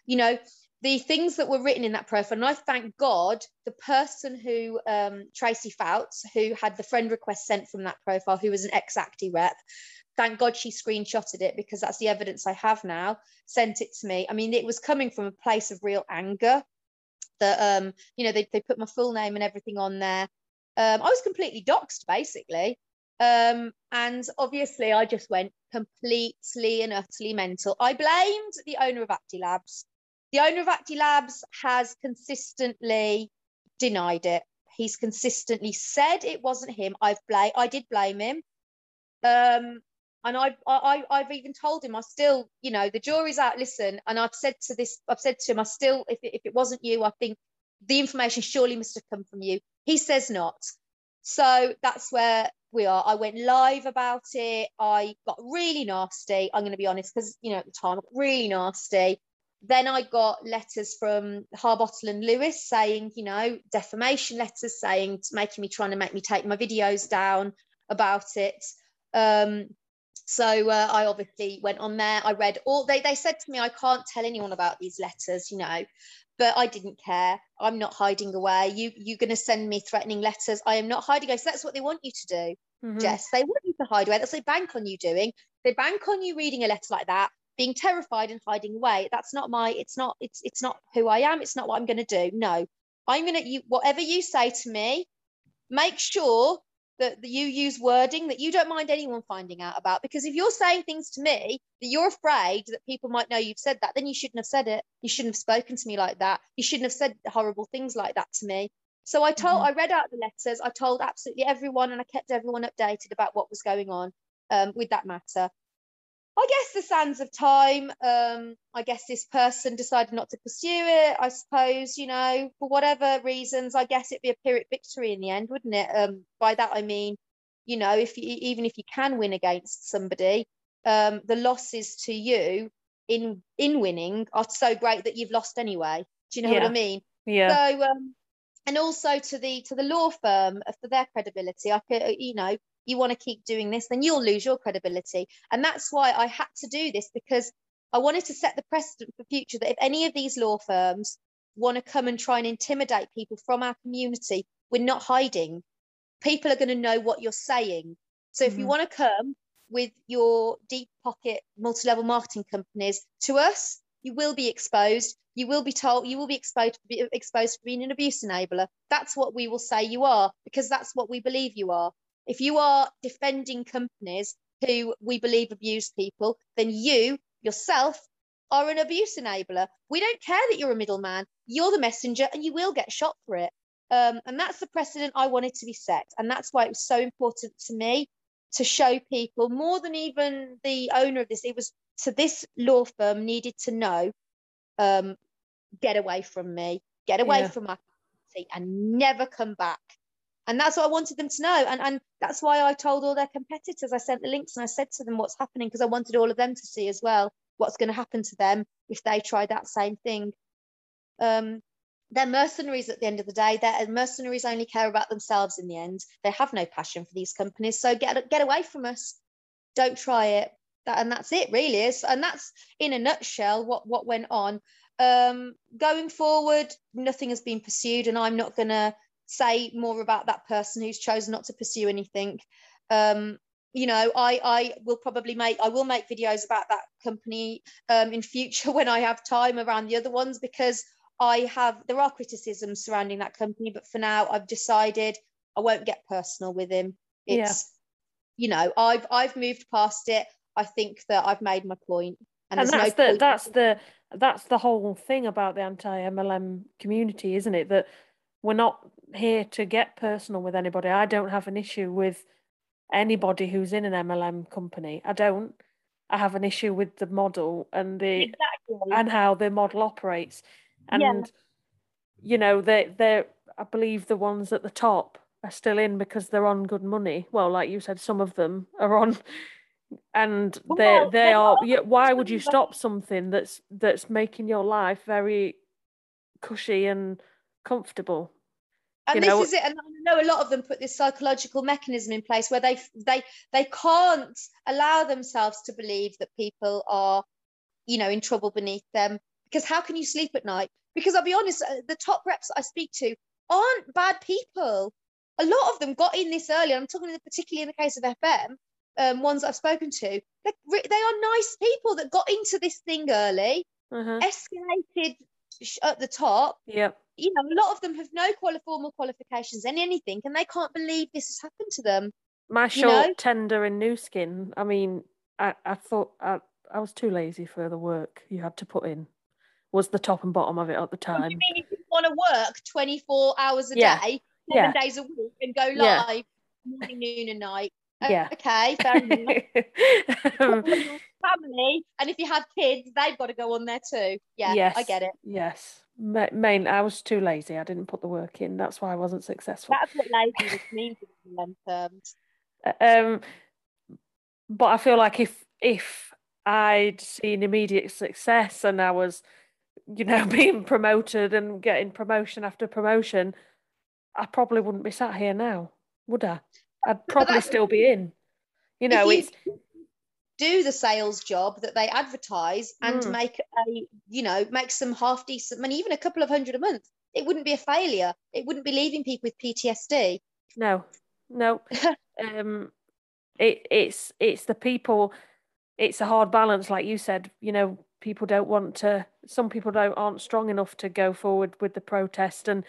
you know, the things that were written in that profile, and I thank God the person who, um, Tracy Fouts, who had the friend request sent from that profile, who was an ex Acti rep, thank God she screenshotted it because that's the evidence I have now, sent it to me. I mean, it was coming from a place of real anger that, um, you know, they, they put my full name and everything on there. Um, I was completely doxxed basically. Um, and obviously I just went completely and utterly mental. I blamed the owner of Acti Labs the owner of Acti Labs has consistently denied it. He's consistently said it wasn't him. I've blame I did blame him. Um, and I, I I've even told him I still, you know, the jury's out. Listen, and I've said to this, I've said to him, I still, if it, if it wasn't you, I think the information surely must have come from you. He says not. So that's where we are. I went live about it. I got really nasty. I'm going to be honest, because you know at the time really nasty then I got letters from Harbottle and Lewis saying, you know, defamation letters saying, making me trying to make me take my videos down about it. Um, so uh, I obviously went on there. I read all they they said to me, I can't tell anyone about these letters, you know, but I didn't care. I'm not hiding away. You you're going to send me threatening letters. I am not hiding away. So that's what they want you to do. Mhm. Jess. They want you to hide away. That's what they bank on you doing. They bank on you reading a letter like that, being terrified and hiding away. That's not my, it's not, it's it's not who I am. It's not what I'm going to do. No, I'm going to, you, whatever you say to me, make sure that, that you use wording that you don't mind anyone finding out about. Because if you're saying things to me that you're afraid that people might know you've said that, then you shouldn't have said it. You shouldn't have spoken to me like that. You shouldn't have said horrible things like that to me. So I told, mm-hmm. I read out the letters. I told absolutely everyone, and I kept everyone updated about what was going on um, with that matter. I guess the sands of time. Um, I guess this person decided not to pursue it. I suppose you know for whatever reasons. I guess it'd be a Pyrrhic victory in the end, wouldn't it? Um, by that I mean, you know, if you, even if you can win against somebody, um, the losses to you in in winning are so great that you've lost anyway. Do you know yeah. what I mean? Yeah. So um, and also to the to the law firm for their credibility. I could, you know, you want to keep doing this, then you'll lose your credibility. And that's why I had to do this because I wanted to set the precedent for future that if any of these law firms want to come and try and intimidate people from our community, we're not hiding. People are going to know what you're saying. So if mm-hmm. you want to come with your deep pocket multi-level marketing companies to us, you will be exposed. You will be told, you will be exposed, be exposed for being an abuse enabler. That's what we will say you are because that's what we believe you are. If you are defending companies who we believe abuse people, then you yourself are an abuse enabler. We don't care that you're a middleman. You're the messenger and you will get shot for it. Um, and that's the precedent I wanted to be set. And that's why it was so important to me to show people more than even the owner of this. It was to this law firm needed to know um, get away from me, get away yeah. from my and never come back and that's what I wanted them to know. And, and that's why I told all their competitors, I sent the links and I said to them what's happening because I wanted all of them to see as well what's going to happen to them if they try that same thing. Um, they're mercenaries at the end of the day. They're mercenaries only care about themselves in the end. They have no passion for these companies. So get get away from us. Don't try it. That, and that's it, really. Is and that's in a nutshell what what went on. Um, going forward, nothing has been pursued, and I'm not gonna say more about that person who's chosen not to pursue anything. Um, you know i i will probably make i will make videos about that company um, in future <laughs> when i have time around the other ones because i have there are criticisms surrounding that company but for now i've decided i won't get personal with him. It's yeah. you know i've i've moved past it. I think that i've made my point and, and that's no the that's the that's the whole thing about the anti mlm community isn't it? That we're not here to get personal with anybody. I don't have an issue with anybody who's in an MLM company. I don't. I have an issue with the model and the exactly. and how the model operates. And yeah. you know, they they're I believe the ones at the top are still in because they're on good money. Well, like you said, some of them are on and well, they they are why would you stop something that's that's making your life very cushy and comfortable and this know, is it and i know a lot of them put this psychological mechanism in place where they they they can't allow themselves to believe that people are you know in trouble beneath them. Because how can you sleep at night? Because i'll be honest uh, the top reps i speak to aren't bad people. A lot of them got in this early i'm talking particularly in the case of fm um, ones i've spoken to they, they are nice people that got into this thing early uh-huh. escalated at the top. Yep you know, a lot of them have no quali- formal qualifications in anything, and they can't believe this has happened to them. My short know? tender and Nu Skin. I mean, I, I thought I, I was too lazy for the work you had to put in. Was the top and bottom of it at the time? What you mean if you want to work twenty four hours a yeah. day, seven yeah. days a week, and go live yeah. morning, noon, and night? Yeah. Okay, fair <laughs> enough. um, family, and if you have kids, they've got to go on there too. Yeah, yes, I get it. Yes. Main, I was too lazy. I didn't put the work in. That's why I wasn't successful. That's what lazy <laughs> means in them terms. Uh, um, but I feel like if if I'd seen immediate success and I was, you know, <laughs> being promoted and getting promotion after promotion, I probably wouldn't be sat here now, would I? I'd probably still be in. You know, you, it's do the sales job that they advertise and mm. make a you know make some half decent money even a couple of hundred a month it wouldn't be a failure it wouldn't be leaving people with ptsd no no <laughs> um it, it's it's the people it's a hard balance, like you said. You know, people don't want to. Some people don't aren't strong enough to go forward with the protest, and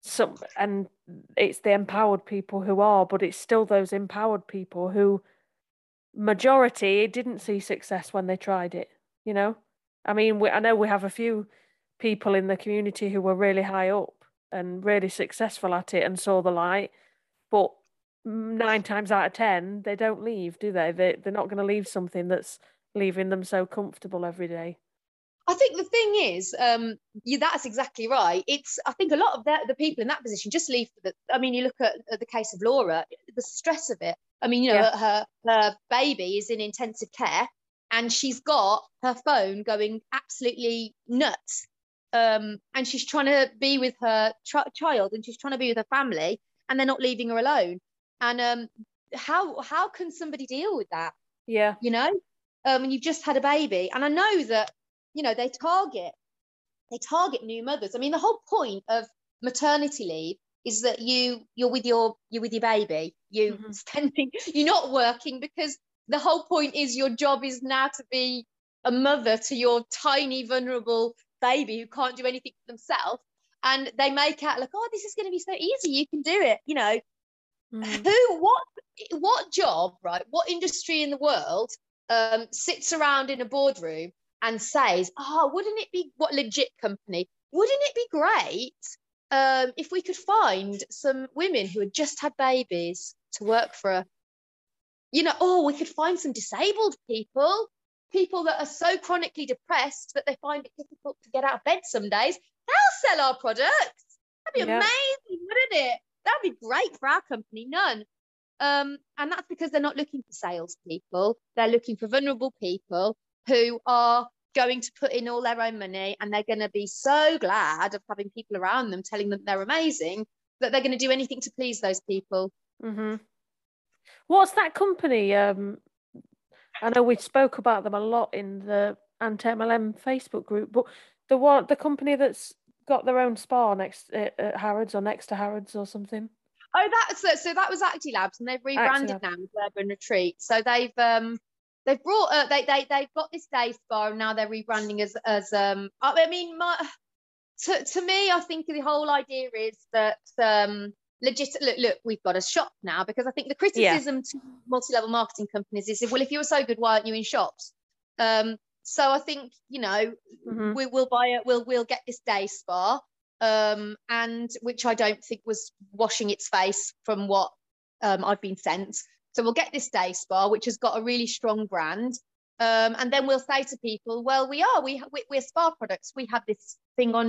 some and it's the empowered people who are, but it's still those empowered people who majority didn't see success when they tried it. You know, I mean, we, I know we have a few people in the community who were really high up and really successful at it and saw the light, but nine times out of ten they don't leave, do they? they they're not going to leave something that's leaving them so comfortable every day. I think the thing is, um, you, that's exactly right. It's I think a lot of the, the people in that position just leave. The, I mean, you look at, at, the case of Laura, the stress of it. I mean, you know, yeah. her her baby is in intensive care, and she's got her phone going absolutely nuts. Um, and she's trying to be with her tr- child, and she's trying to be with her family, and they're not leaving her alone. And um, how how can somebody deal with that? Yeah, you know, um, and you've just had a baby, and I know that you know they target they target new mothers. I mean, the whole point of maternity leave is that you you're with your you're with your baby. You mm-hmm. spending you're not working because the whole point is your job is now to be a mother to your tiny vulnerable baby who can't do anything for themselves and they make out like oh this is going to be so easy you can do it you know mm. who what what job right what industry in the world um, sits around in a boardroom and says, "Oh, wouldn't it be what legit company? Wouldn't it be great um, if we could find some women who had just had babies to work for a, you know, oh, we could find some disabled people, people that are so chronically depressed that they find it difficult to get out of bed some days. They'll sell our products. That'd be yeah. amazing, wouldn't it? That'd be great for our company. None. Um, and that's because they're not looking for salespeople. They're looking for vulnerable people who are going to put in all their own money and they're going to be so glad of having people around them telling them they're amazing that they're going to do anything to please those people. Mm-hmm. What's that company? Um, I know we spoke about them a lot in the anti MLM Facebook group, but the one, the company that's got their own spa next at Harrods or next to Harrods or something. Oh, that's so, that was Acti Labs, and they've rebranded now as Urban Retreat. So they've um they've brought uh, they they they've got this day spa and now they're rebranding as as um I mean my to, to me I think the whole idea is that um legit look, look we've got a shop now because I think the criticism yeah. to multi-level marketing companies is well if you were so good why aren't you in shops um so I think you know mm-hmm. we will buy it we'll we'll get this day spa um and which I don't think was washing its face from what um, I've been sent so we'll get this day spa, which has got a really strong brand. Um, and then we'll say to people, well, we are, we, we, are spa products. We have this thing on.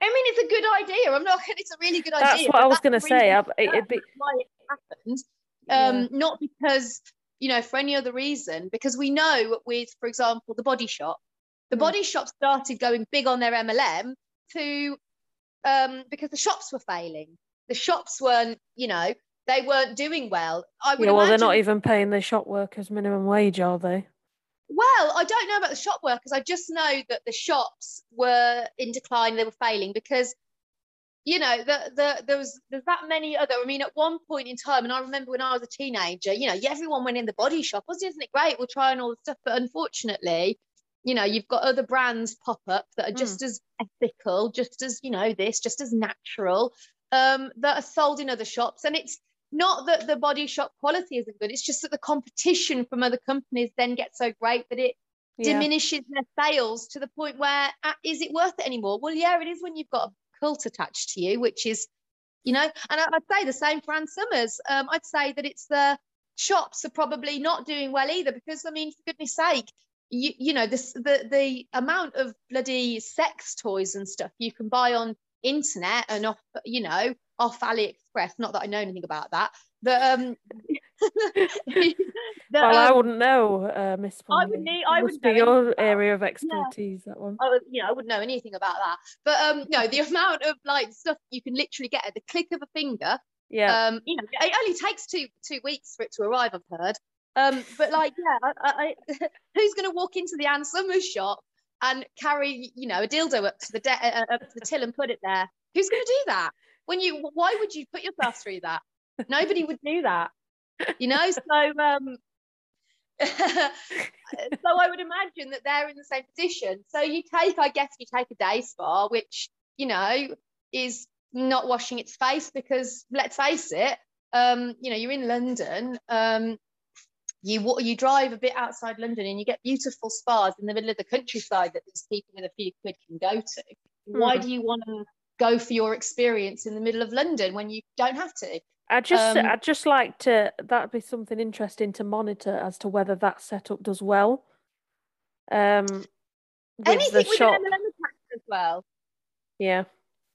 I mean, it's a good idea. I'm not, <laughs> it's a really good that's idea. That's what I was going to say. it'd be... why it happened. Um, yeah. Not because, you know, for any other reason, because we know with, for example, the body shop, the mm. body shop started going big on their MLM to, um, because the shops were failing. The shops weren't, you know, they weren't doing well. I would yeah, well, imagine... they're not even paying their shop workers minimum wage, are they? Well, I don't know about the shop workers. I just know that the shops were in decline. They were failing because, you know, the, the, there was there's that many other. I mean, at one point in time, and I remember when I was a teenager, you know, everyone went in the body shop. Wasn't isn't it great? We're trying all the stuff, but unfortunately, you know, you've got other brands pop up that are just mm. as ethical, just as you know, this, just as natural, um, that are sold in other shops, and it's not that the body shop quality isn't good it's just that the competition from other companies then gets so great that it yeah. diminishes their sales to the point where uh, is it worth it anymore well yeah it is when you've got a cult attached to you which is you know and i'd say the same for ann summers um, i'd say that it's the shops are probably not doing well either because i mean for goodness sake you, you know this the the amount of bloody sex toys and stuff you can buy on internet and off you know off AliExpress. Not that I know anything about that, but um, <laughs> the, well, um, I wouldn't know, uh, Miss. I would need. I would be your area of expertise. Yeah. That one. I would, you know, I wouldn't know anything about that. But um, no, the amount of like stuff you can literally get at the click of a finger. Yeah. Um, you know, it only takes two two weeks for it to arrive. I've heard. Um, but like, yeah, I, I, <laughs> who's going to walk into the Ann Summers shop and carry, you know, a dildo up to the de- uh, up to the till and put it there? Who's going to do that? when you why would you put yourself through that nobody would do that you know so um <laughs> so I would imagine that they're in the same position. So you take, I guess, you take a day spa, which you know is not washing its face because let's face it, um, you know, you're in London. Um, you you drive a bit outside London and you get beautiful spas in the middle of the countryside that these people with a few quid can go to. Mm. Why do you want to go for your experience in the middle of London when you don't have to? I just um, I'd just like to that'd be something interesting to monitor as to whether that setup does well. Um with anything the with shop. an as well. Yeah.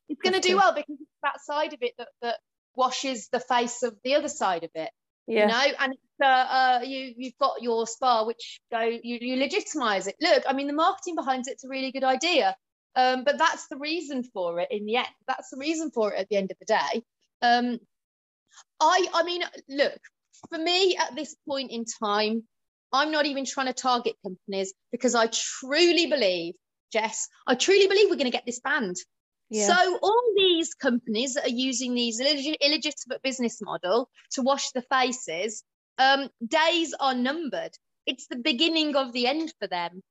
It's gonna do well because it's that side of it that, that washes the face of the other side of it. Yeah. You know, and uh, uh, you you've got your spa which go you, you legitimize it. Look, I mean the marketing behind it's a really good idea. Um, but that's the reason for it in the end. That's the reason for it at the end of the day. Um, I I mean, look, for me at this point in time, I'm not even trying to target companies because I truly believe, Jess, I truly believe we're going to get this banned. Yeah. So all these companies that are using these illegitimate business model to wash the faces, um, days are numbered. It's the beginning of the end for them.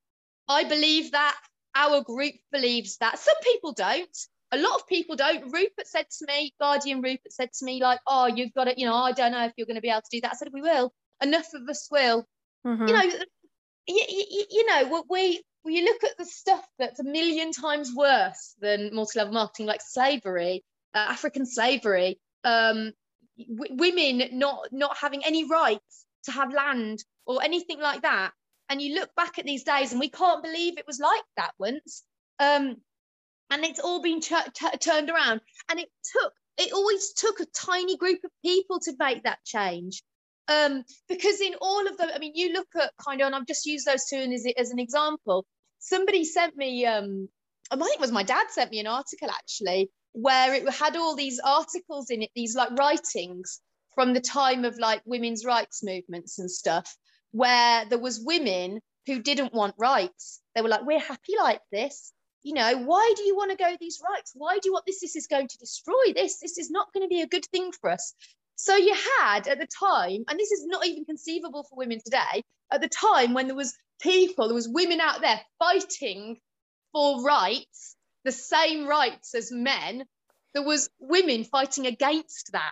I believe that. Our group believes that. Some people don't a lot of people don't. Rupert said to me, Guardian Rupert said to me, like, oh, you've got it, you know, I don't know if you're going to be able to do that. I said, we will. Enough of us will. Mm-hmm. You know, you, you, you know, we, we you look at the stuff that's a million times worse than multi-level marketing, like slavery, uh, African slavery, um, w- women not not having any rights to have land or anything like that. And you look back at these days, and we can't believe it was like that once. Um, and it's all been t- t- turned around and it took it always took a tiny group of people to make that change um, because in all of them i mean you look at kind of and i've just used those two as, as an example somebody sent me um, i think it was my dad sent me an article actually where it had all these articles in it these like writings from the time of like women's rights movements and stuff where there was women who didn't want rights. They were like we're happy like this. You know why do you want to go these rights? Why do you want this this is going to destroy this. This is not going to be a good thing for us. So you had at the time and this is not even conceivable for women today at the time when there was people there was women out there fighting for rights the same rights as men there was women fighting against that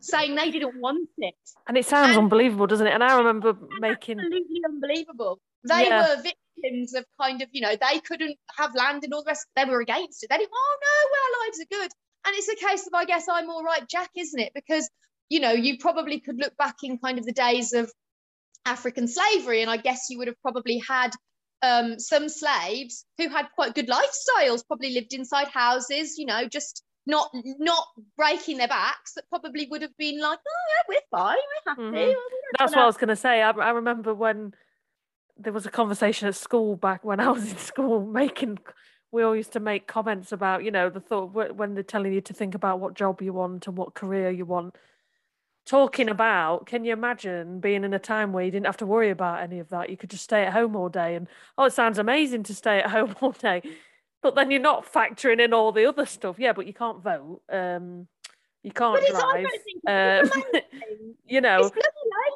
saying they didn't want it and it sounds and unbelievable doesn't it and i remember making absolutely unbelievable they yeah. were victims of kind of, you know, they couldn't have land and all the rest. They were against it. They didn't, oh no, well, our lives are good. And it's a case of, I guess I'm all right, Jack, isn't it? Because, you know, you probably could look back in kind of the days of African slavery, and I guess you would have probably had um, some slaves who had quite good lifestyles, probably lived inside houses, you know, just not not breaking their backs that probably would have been like, oh yeah, we're fine, we're happy. Mm-hmm. That's what I was going to say. I, I remember when there was a conversation at school back when I was in school <laughs> making we all used to make comments about you know the thought when they're telling you to think about what job you want and what career you want talking about can you imagine being in a time where you didn't have to worry about any of that? You could just stay at home all day and oh it sounds amazing to stay at <laughs> home all day. But then you're not factoring in all the other stuff. Yeah but you can't vote um you can't but drive uh, <laughs> you know. It's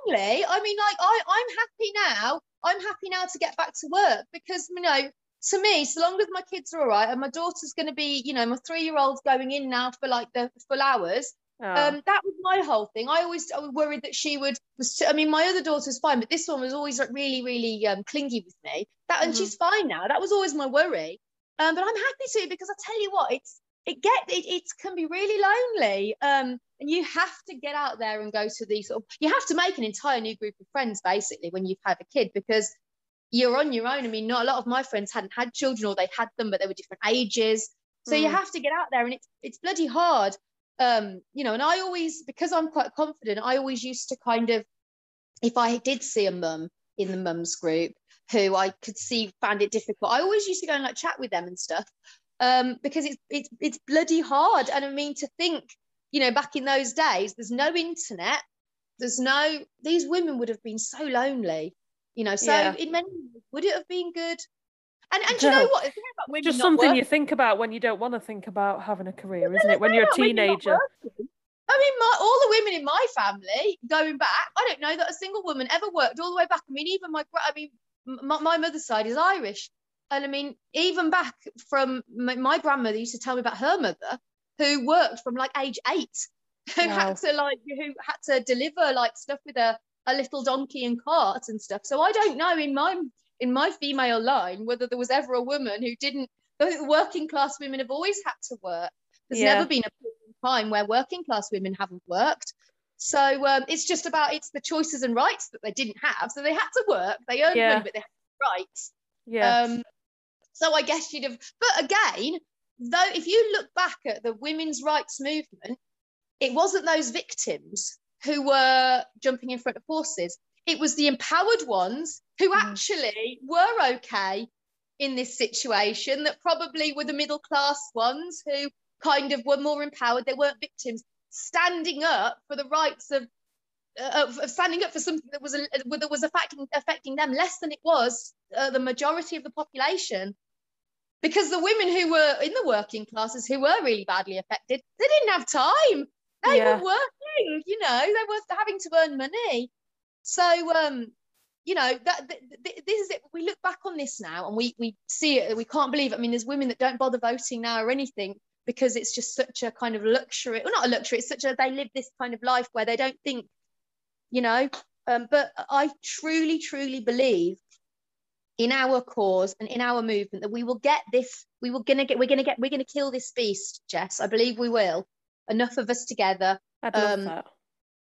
lonely. I mean like I, i'm happy now. I'm happy now to get back to work because you know to me, so long as my kids are all right, and my daughter's going to be, you know, my three-year-old's going in now for like the full hours. Oh. Um, that was my whole thing. I always I was worried that she would. Was, I mean, my other daughter's fine, but this one was always like really, really um, clingy with me. That, and mm-hmm. she's fine now. That was always my worry. Um, but I'm happy to because I tell you what, it's it get it, it can be really lonely. Um, and you have to get out there and go to these sort of, you have to make an entire new group of friends basically when you've had a kid because you're on your own. I mean, not a lot of my friends hadn't had children or they had them, but they were different ages. So mm. you have to get out there and it's it's bloody hard. Um, you know, and I always, because I'm quite confident, I always used to kind of, if I did see a mum in the mums group who I could see found it difficult, I always used to go and like chat with them and stuff. Um, because it's it's it's bloody hard. And I mean to think you know, back in those days, there's no internet, there's no, these women would have been so lonely, you know. So yeah. in many would it have been good? And and you know what? It's just something working. you think about when you don't want to think about having a career, isn't it? When you're a teenager. I mean, my all the women in my family going back, I don't know that a single woman ever worked all the way back. I mean, even my, I mean, my, my mother's side is Irish, and I mean, even back from my, my, grandmother used to tell me about her mother who worked from like age eight, <laughs> who wow. had to like who had to deliver like stuff with a a little donkey and cart and stuff. So I don't know in my in my female line whether there was ever a woman who didn't. Working class women have always had to work. There's yeah. never been a time where working class women haven't worked. So um, it's just about it's the choices and rights that they didn't have. So they had to work. They earned yeah. money, but they had rights. Yeah. Um, so I guess you'd have. But again, though, if you look back at the women's rights movement, it wasn't those victims who were jumping in front of horses. It was the empowered ones who mm. actually were okay in this situation that probably were the middle class ones who kind of were more empowered. They weren't victims, standing up for the rights of uh, of, of, standing up for something that was a, that was affecting affecting them less than it was uh, the majority of the population. Because the women who were in the working classes who were really badly affected, they didn't have time. They yeah. were working, you know, they were having to earn money. So, um, you know, that, this is it. We look back on this now and we we see it. We can't believe. It. I mean, there's women that don't bother voting now or anything because it's just such a kind of luxury well not a luxury it's such a they live this kind of life where they don't think you know um, but i truly truly believe in our cause and in our movement that we will get this we will gonna get we're gonna get we're gonna kill this beast jess i believe we will enough of us together um, that.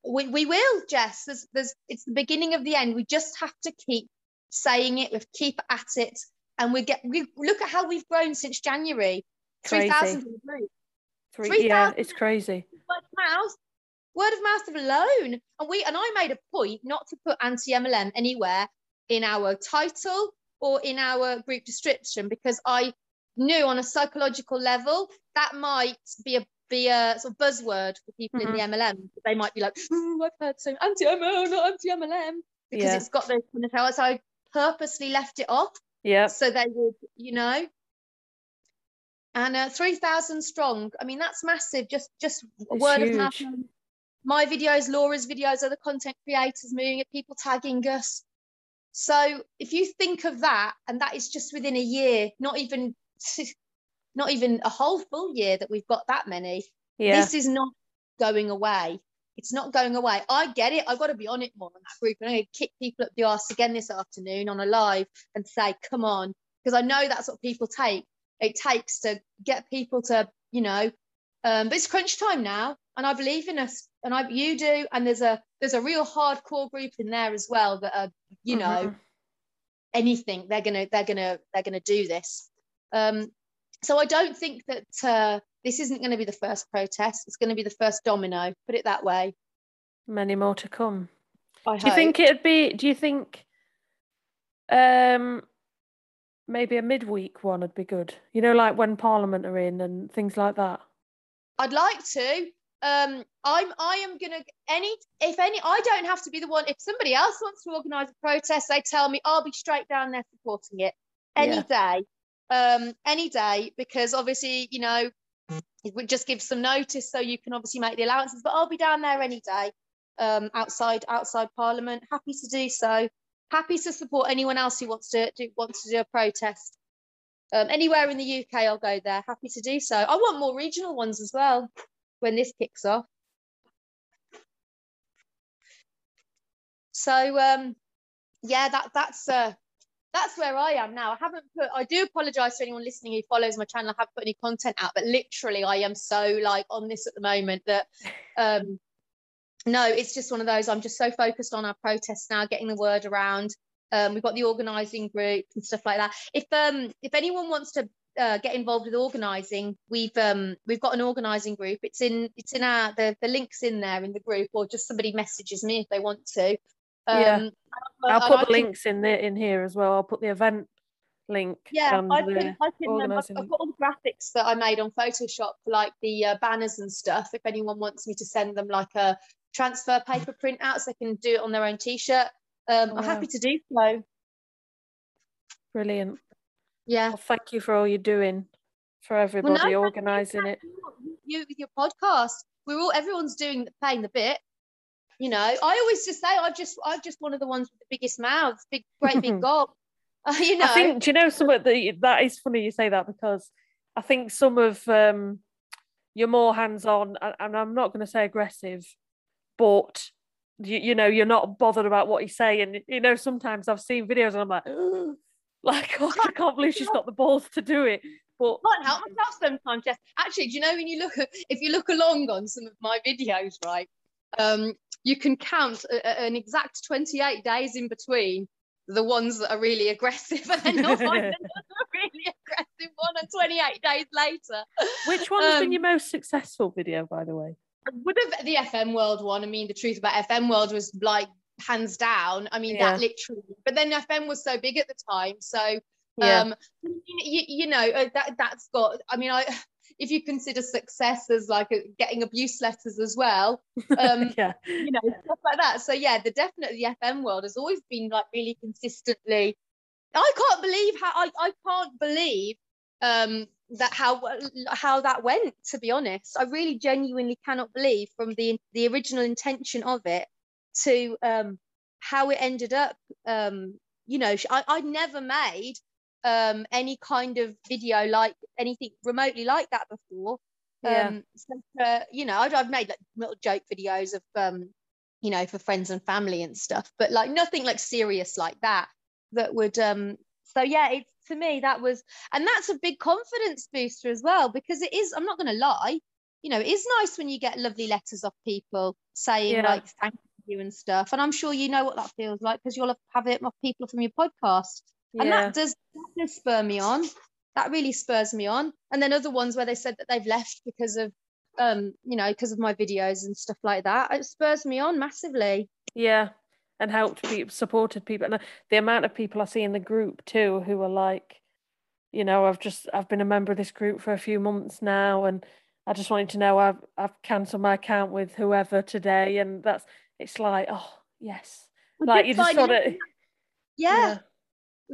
We, we will jess there's, there's it's the beginning of the end we just have to keep saying it we keep at it and we get we look at how we've grown since january Three thousand in the group. Three, 3, yeah, it's crazy. Word of mouth, word of mouth alone. And we and I made a point not to put anti MLM anywhere in our title or in our group description because I knew on a psychological level that might be a be a sort of buzzword for people mm-hmm. in the MLM. Mm-hmm. They might be like, oh, I've heard so anti MLM, not anti MLM, because yeah. it's got those kind of So I purposely left it off. Yeah. So they would, you know, and uh, 3000 strong i mean that's massive just just it's word huge. of mouth my videos laura's videos other content creators moving at people tagging us so if you think of that and that is just within a year not even <laughs> not even a whole full year that we've got that many yeah. this is not going away it's not going away i get it i've got to be on it more on that group i'm going to kick people up the arse again this afternoon on a live and say come on because i know that's what people take it takes to get people to, you know, um, but it's crunch time now, and I believe in us, and I you do, and there's a there's a real hardcore group in there as well that are, you know, mm-hmm. anything they're gonna they're gonna they're gonna do this. Um, so I don't think that uh, this isn't going to be the first protest. It's going to be the first domino. Put it that way. Many more to come. I do hope. you think it'd be? Do you think? Um, maybe a midweek one would be good. You know, like when Parliament are in and things like that. I'd like to. Um, I'm. I am gonna any. If any, I don't have to be the one. If somebody else wants to organise a protest, they tell me I'll be straight down there supporting it any yeah. day. Um, any day because obviously you know it would just give some notice so you can obviously make the allowances. But I'll be down there any day. Um, outside outside Parliament, happy to do so happy to support anyone else who wants to do, wants to do a protest. Um, anywhere in the UK, I'll go there. Happy to do so. I want more regional ones as well when this kicks off. So um, yeah, that that's uh, that's where I am now. I haven't put. I do apologise to anyone listening who follows my channel. I haven't put any content out, but literally, I am so like on this at the moment that um, no, it's just one of those. I'm just so focused on our protests now, getting the word around. Um, we've got the organising group and stuff like that. If um if anyone wants to uh, get involved with organising, we've um we've got an organising group. It's in it's in our the the links in there in the group, or just somebody messages me if they want to. Um, yeah, I'll put the can, links in there in here as well. I'll put the event link. Yeah, I can. I can um, I've, I've, got all the graphics that I made on Photoshop for like the uh, banners and stuff. If anyone wants me to send them like a transfer paper printouts. So they can do it on their own t-shirt. Um, I'm happy to do so. Brilliant. Yeah. Well, thank you for all you're doing for everybody well, no, organising it. You with your podcast. we're all everyone's doing playing the bit. You know, I always just say I've just I've just one of the ones with the biggest mouths, big great big <laughs> gob. <laughs> Uh, you know, I think do you know some of the that is funny you say that because I think some of um you're more hands on and I'm not going to say aggressive, but you, you know you're not bothered about what you say and you know sometimes I've seen videos and I'm like <laughs> like oh, I can't believe she's got the balls to do it but I can't help myself sometimes Jess actually do you know when you look at if you look along on some of my videos right um you can count a, a, an exact 28 days in between the ones that are really aggressive <laughs> and then you'll find another really aggressive one and 28 days later which one has Um, been your most successful video by the way would have the FM World one. I mean, the truth about FM World was like hands down. I mean, Yeah. that literally. But then FM was so big at the time, so yeah um, you, you know uh, that that's got. I mean, I if you consider success as like a, getting abuse letters as well, <laughs> um, yeah you know stuff like that. So yeah, the definitely the FM World has always been like really consistently. I can't believe how I I can't believe um that how how that went to be honest i really genuinely cannot believe from the the original intention of it to um how it ended up um you know i i never made um any kind of video like anything remotely like that before Yeah. um so, uh, you know I've, I've made like little joke videos of um you know for friends and family and stuff but like nothing like serious like that that would um so yeah it's to me that was and that's a big confidence booster as well because it is i'm not going to lie you know it is nice when you get lovely letters off people saying Yeah. like thank you and stuff and i'm sure you know what that feels like because you'll have, have it off people from your podcast and that does that does spur me on. That really spurs me on. And then other ones where they said that they've left because of um you know because of my videos and stuff like that it spurs me on massively. Yeah, and helped people, supported people, and the amount of people I see in the group too who are like, you know, I've just I've been a member of this group for a few months now, and I just wanted to know I've I've cancelled my account with whoever today, and that's it's like oh yes, like you just Fine, sort of <laughs> yeah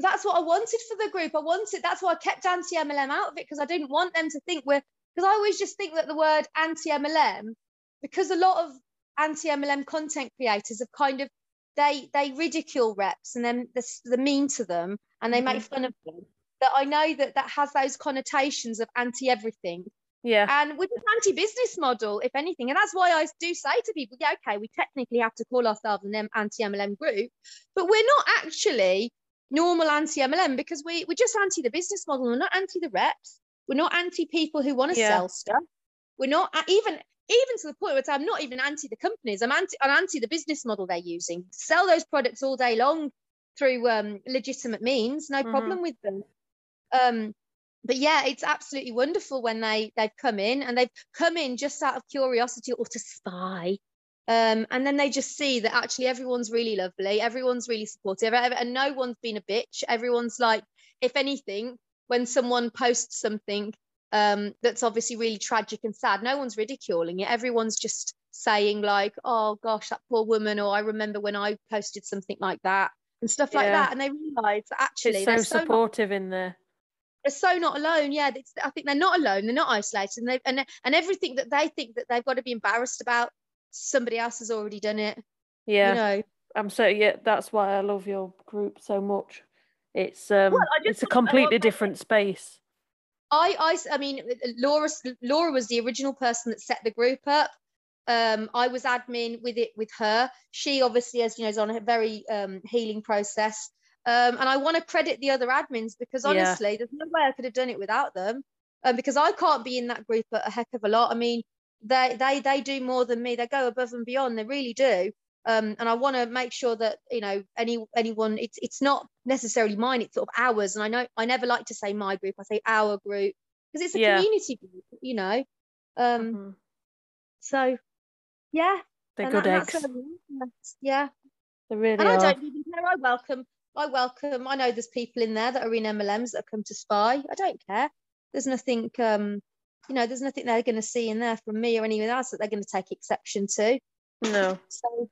that's what I wanted for the group. I wanted that's why I kept anti MLM out of it because I didn't want them to think we're because I always just think that the word anti MLM because a lot of anti MLM content creators have kind of they they ridicule reps and then the, the mean to them and they make mm-hmm. fun of them. That I know that that has those connotations of anti everything yeah and with an anti-business model, if anything, and that's why I do say to people, yeah, okay, we technically have to call ourselves an anti-MLM group, but we're not actually normal anti-MLM because we we're just anti the business model. We're not anti the reps. We're not anti people who want to Yeah. sell stuff. We're not even even to the point where I'm not even anti the companies. I'm anti I'm anti the business model they're using. Sell those products all day long through um, legitimate means, no Mhm. problem with them. Um, but yeah, it's absolutely wonderful when they they've come in and they've come in just out of curiosity or to spy. Um, and then they just see that actually everyone's really lovely, everyone's really supportive, and no one's been a bitch. Everyone's like, if anything, when someone posts something um, that's obviously really tragic and sad, no one's ridiculing it. Everyone's just saying like, "Oh gosh, that poor woman," or "I remember when I posted something like that," and stuff like Yeah. that. And they realise that actually it's so they're so not supportive in there. they're so not alone. Yeah, I think they're not alone. They're not isolated, and and and everything that they think that they've got to be embarrassed about, somebody else has already done it. Yeah, You know, I'm so yeah. That's why I love your group so much. It's um, just it's a want- I want completely different space. I, I I mean, Laura Laura was the original person that set the group up. Um, I was admin with it with her. She obviously, as you know, is on a very um, healing process. Um, and I want to credit the other admins because Yeah. honestly, there's no way I could have done it without them. Um, because I can't be in that group a heck of a lot. I mean, they they they do more than me. They go above and beyond. They really do. Um, and I want to make sure that you know any anyone. It's it's not necessarily mine. It's sort of ours. And I know I never like to say my group. I say our group because it's a Yeah. community group. You know. Um. Mhm. So, yeah. They're and good that- eggs. Yeah. They really And I don't even care. I welcome. I welcome. I know there's people in there that are in MLMs that come to spy. I don't care. There's nothing. Um. You know, there's nothing they're going to see in there from me or anyone else that they're going to take exception to. No. So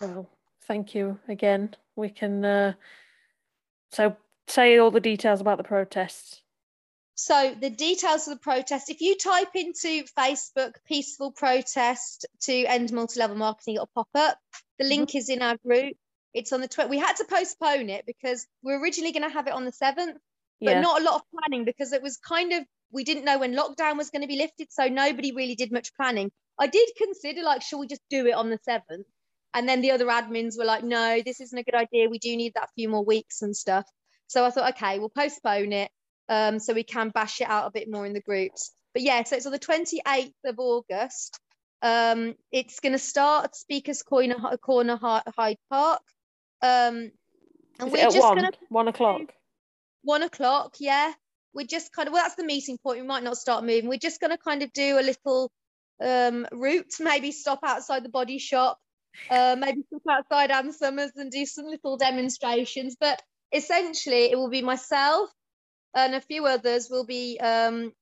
Well, thank you again. We can uh, so say all the details about the protests. So the details of the protest, if you type into Facebook peaceful protest to end multi-level marketing, it'll pop up. The Mhm. link is in our group. It's on the 12th. We had to postpone it because we are originally going to have it on the 7th, but Yeah. not a lot of planning because it was kind of we didn't know when lockdown was going to be lifted, so nobody really did much planning. I did consider like, should we just do it on the 7th? And then the other admins were like, no, this isn't a good idea. We do need that few more weeks and stuff. So I thought, okay, we'll postpone it um, so we can bash it out a bit more in the groups. But yeah, so it's on the 28th of August. Um, it's going to start at Speakers Corner, Corner Hyde Park. Um, and Is we're just one, going to one o'clock. One o'clock, yeah. We're just kind of well, that's the meeting point. We might not start moving. We're just going to kind of do a little um, route, maybe stop outside the body shop, <laughs> uh, maybe stop outside Ann Summers and do some little demonstrations. But essentially, it will be myself and a few others will be um,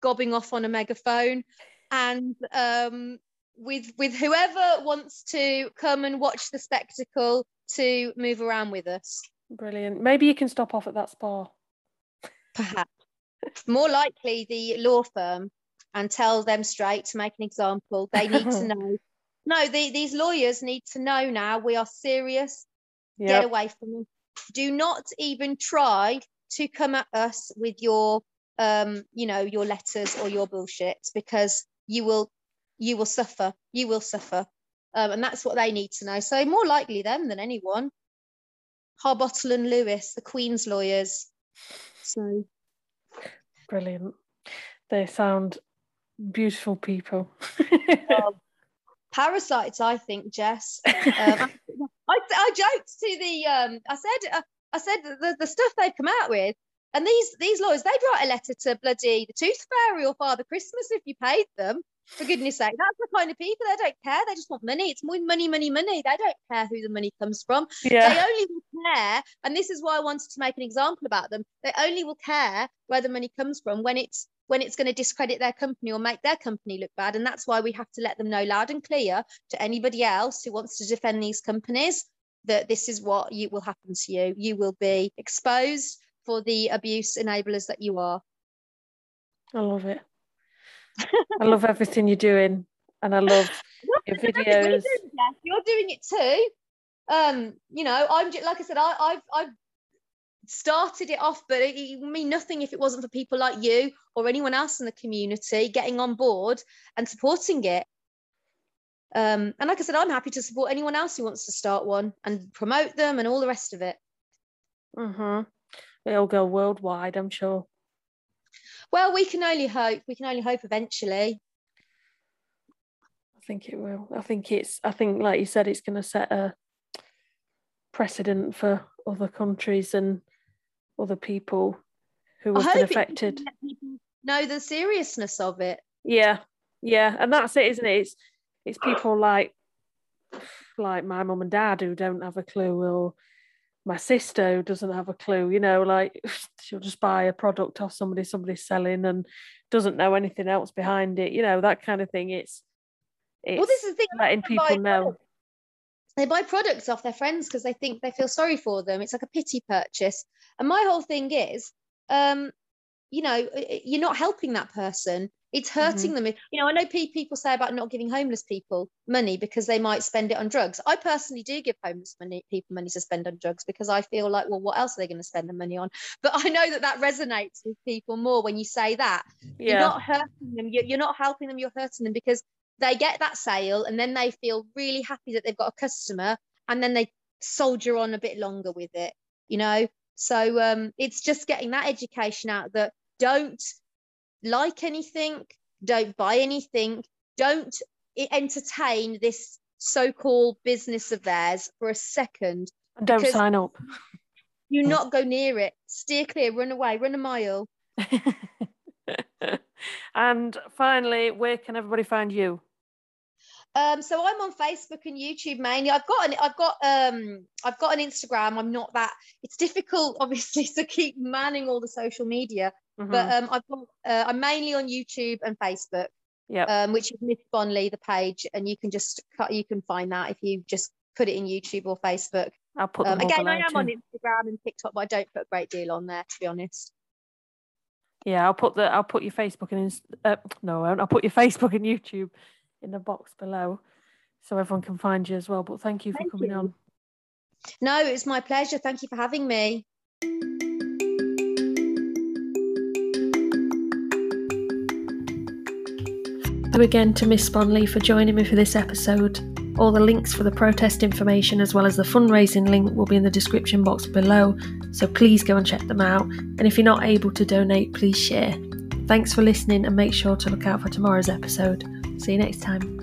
gobbing off on a megaphone, and um, with with whoever wants to come and watch the spectacle to move around with us. Brilliant. Maybe you can stop off at that spa. perhaps. More likely the law firm and tell them straight to make an example. They need to <laughs> know. No the, these lawyers need to know now we are serious. Get away from them. Do not even try to come at us with your um you know your letters or your bullshit because you will you will suffer. You will suffer. Um, and that's what they need to know. So more likely them than anyone harbottle and lewis the queen's lawyers so Brilliant. They sound beautiful people. <laughs> parasites i think jess <laughs> um, I, I joked to the um i said uh, i said the, the stuff they've come out with and these these lawyers they'd write a letter to bloody the tooth fairy or father christmas if you paid them for goodness sake that's the kind of people they don't care they just want money. It's more money money money. They don't care who the money comes from. They only will care and this is why i wanted to make an example about them they only will care where the money comes from when it's when it's going to discredit their company or make their company look bad and that's why we have to let them know loud and clear to anybody else who wants to defend these companies that this is what you will happen to you. You will be exposed for the abuse enablers that you are. I love it. I love everything you're doing. And I love your What are you videos. You're doing it too. Um, you know, I'm like I said, I, I've I've started it off, but it, it would mean nothing if it wasn't for people like you or anyone else in the community getting on board and supporting it. Um, and like I said, I'm happy to support anyone else who wants to start one and promote them and all the rest of it. Mm-hmm. It'll go worldwide, I'm sure. Well, we can only hope. We can only hope eventually. I think it will. I think it's, I think, like you said, it's going to set a precedent for other countries and other people who have been affected. know the seriousness of it. Yeah, yeah, and that's it, isn't it? It's it's people like like my mum and dad who don't have a clue, or my sister doesn't have a clue. You know, like <laughs> she'll just buy a product off somebody somebody's selling and doesn't know anything else behind it. You know, that kind of thing. It's it's well, this is the thing. letting people buy know. They buy products off their friends because they think they feel sorry for them. It's like a pity purchase. And my whole thing is, um, you know, you're not helping that person. It's hurting them. You know, I know people say about not giving homeless people money because they might spend it on drugs. I personally do give homeless money, people money to spend on drugs because I feel like, well, what else are they going to spend the money on? But I know that that resonates with people more when you say that. Yeah. You're not hurting them. You're, you're not helping them. You're hurting them because they get that sale and then they feel really happy that they've got a customer and then they soldier on a bit longer with it, you know? So um, it's just getting that education out that don't like anything, don't buy anything, don't entertain this so-called business of theirs for a second. don't sign up. You not go near it. Steer clear, run away, run a mile. <laughs> and finally, where can everybody find you? Um, so I'm on Facebook and YouTube mainly. I've got an I've got um I've got an Instagram. I'm not that it's difficult <laughs> obviously to keep manning all the social media, Mhm. but um I've got uh, I'm mainly on YouTube and Facebook, Yep. um, which is Miss Bonley, the page, and you can just cut you can find that if you just put it in YouTube or Facebook. I'll put them Um, again, I am on. Instagram and TikTok, but I don't put a great deal on there to be honest. Yeah, I'll put the I'll put your Facebook and uh, no. I'll put your <laughs> Facebook and YouTube in the box below, so everyone can find you as well. But thank you for Thank coming you. on. No, it's my pleasure. Thank you for having me. Thank you again to Miss Sponley for joining me for this episode. All the links for the protest information as well as the fundraising link will be in the description box below, so please go and check them out. And if you're not able to donate, please share. Thanks for listening and make sure to look out for tomorrow's episode. See you next time.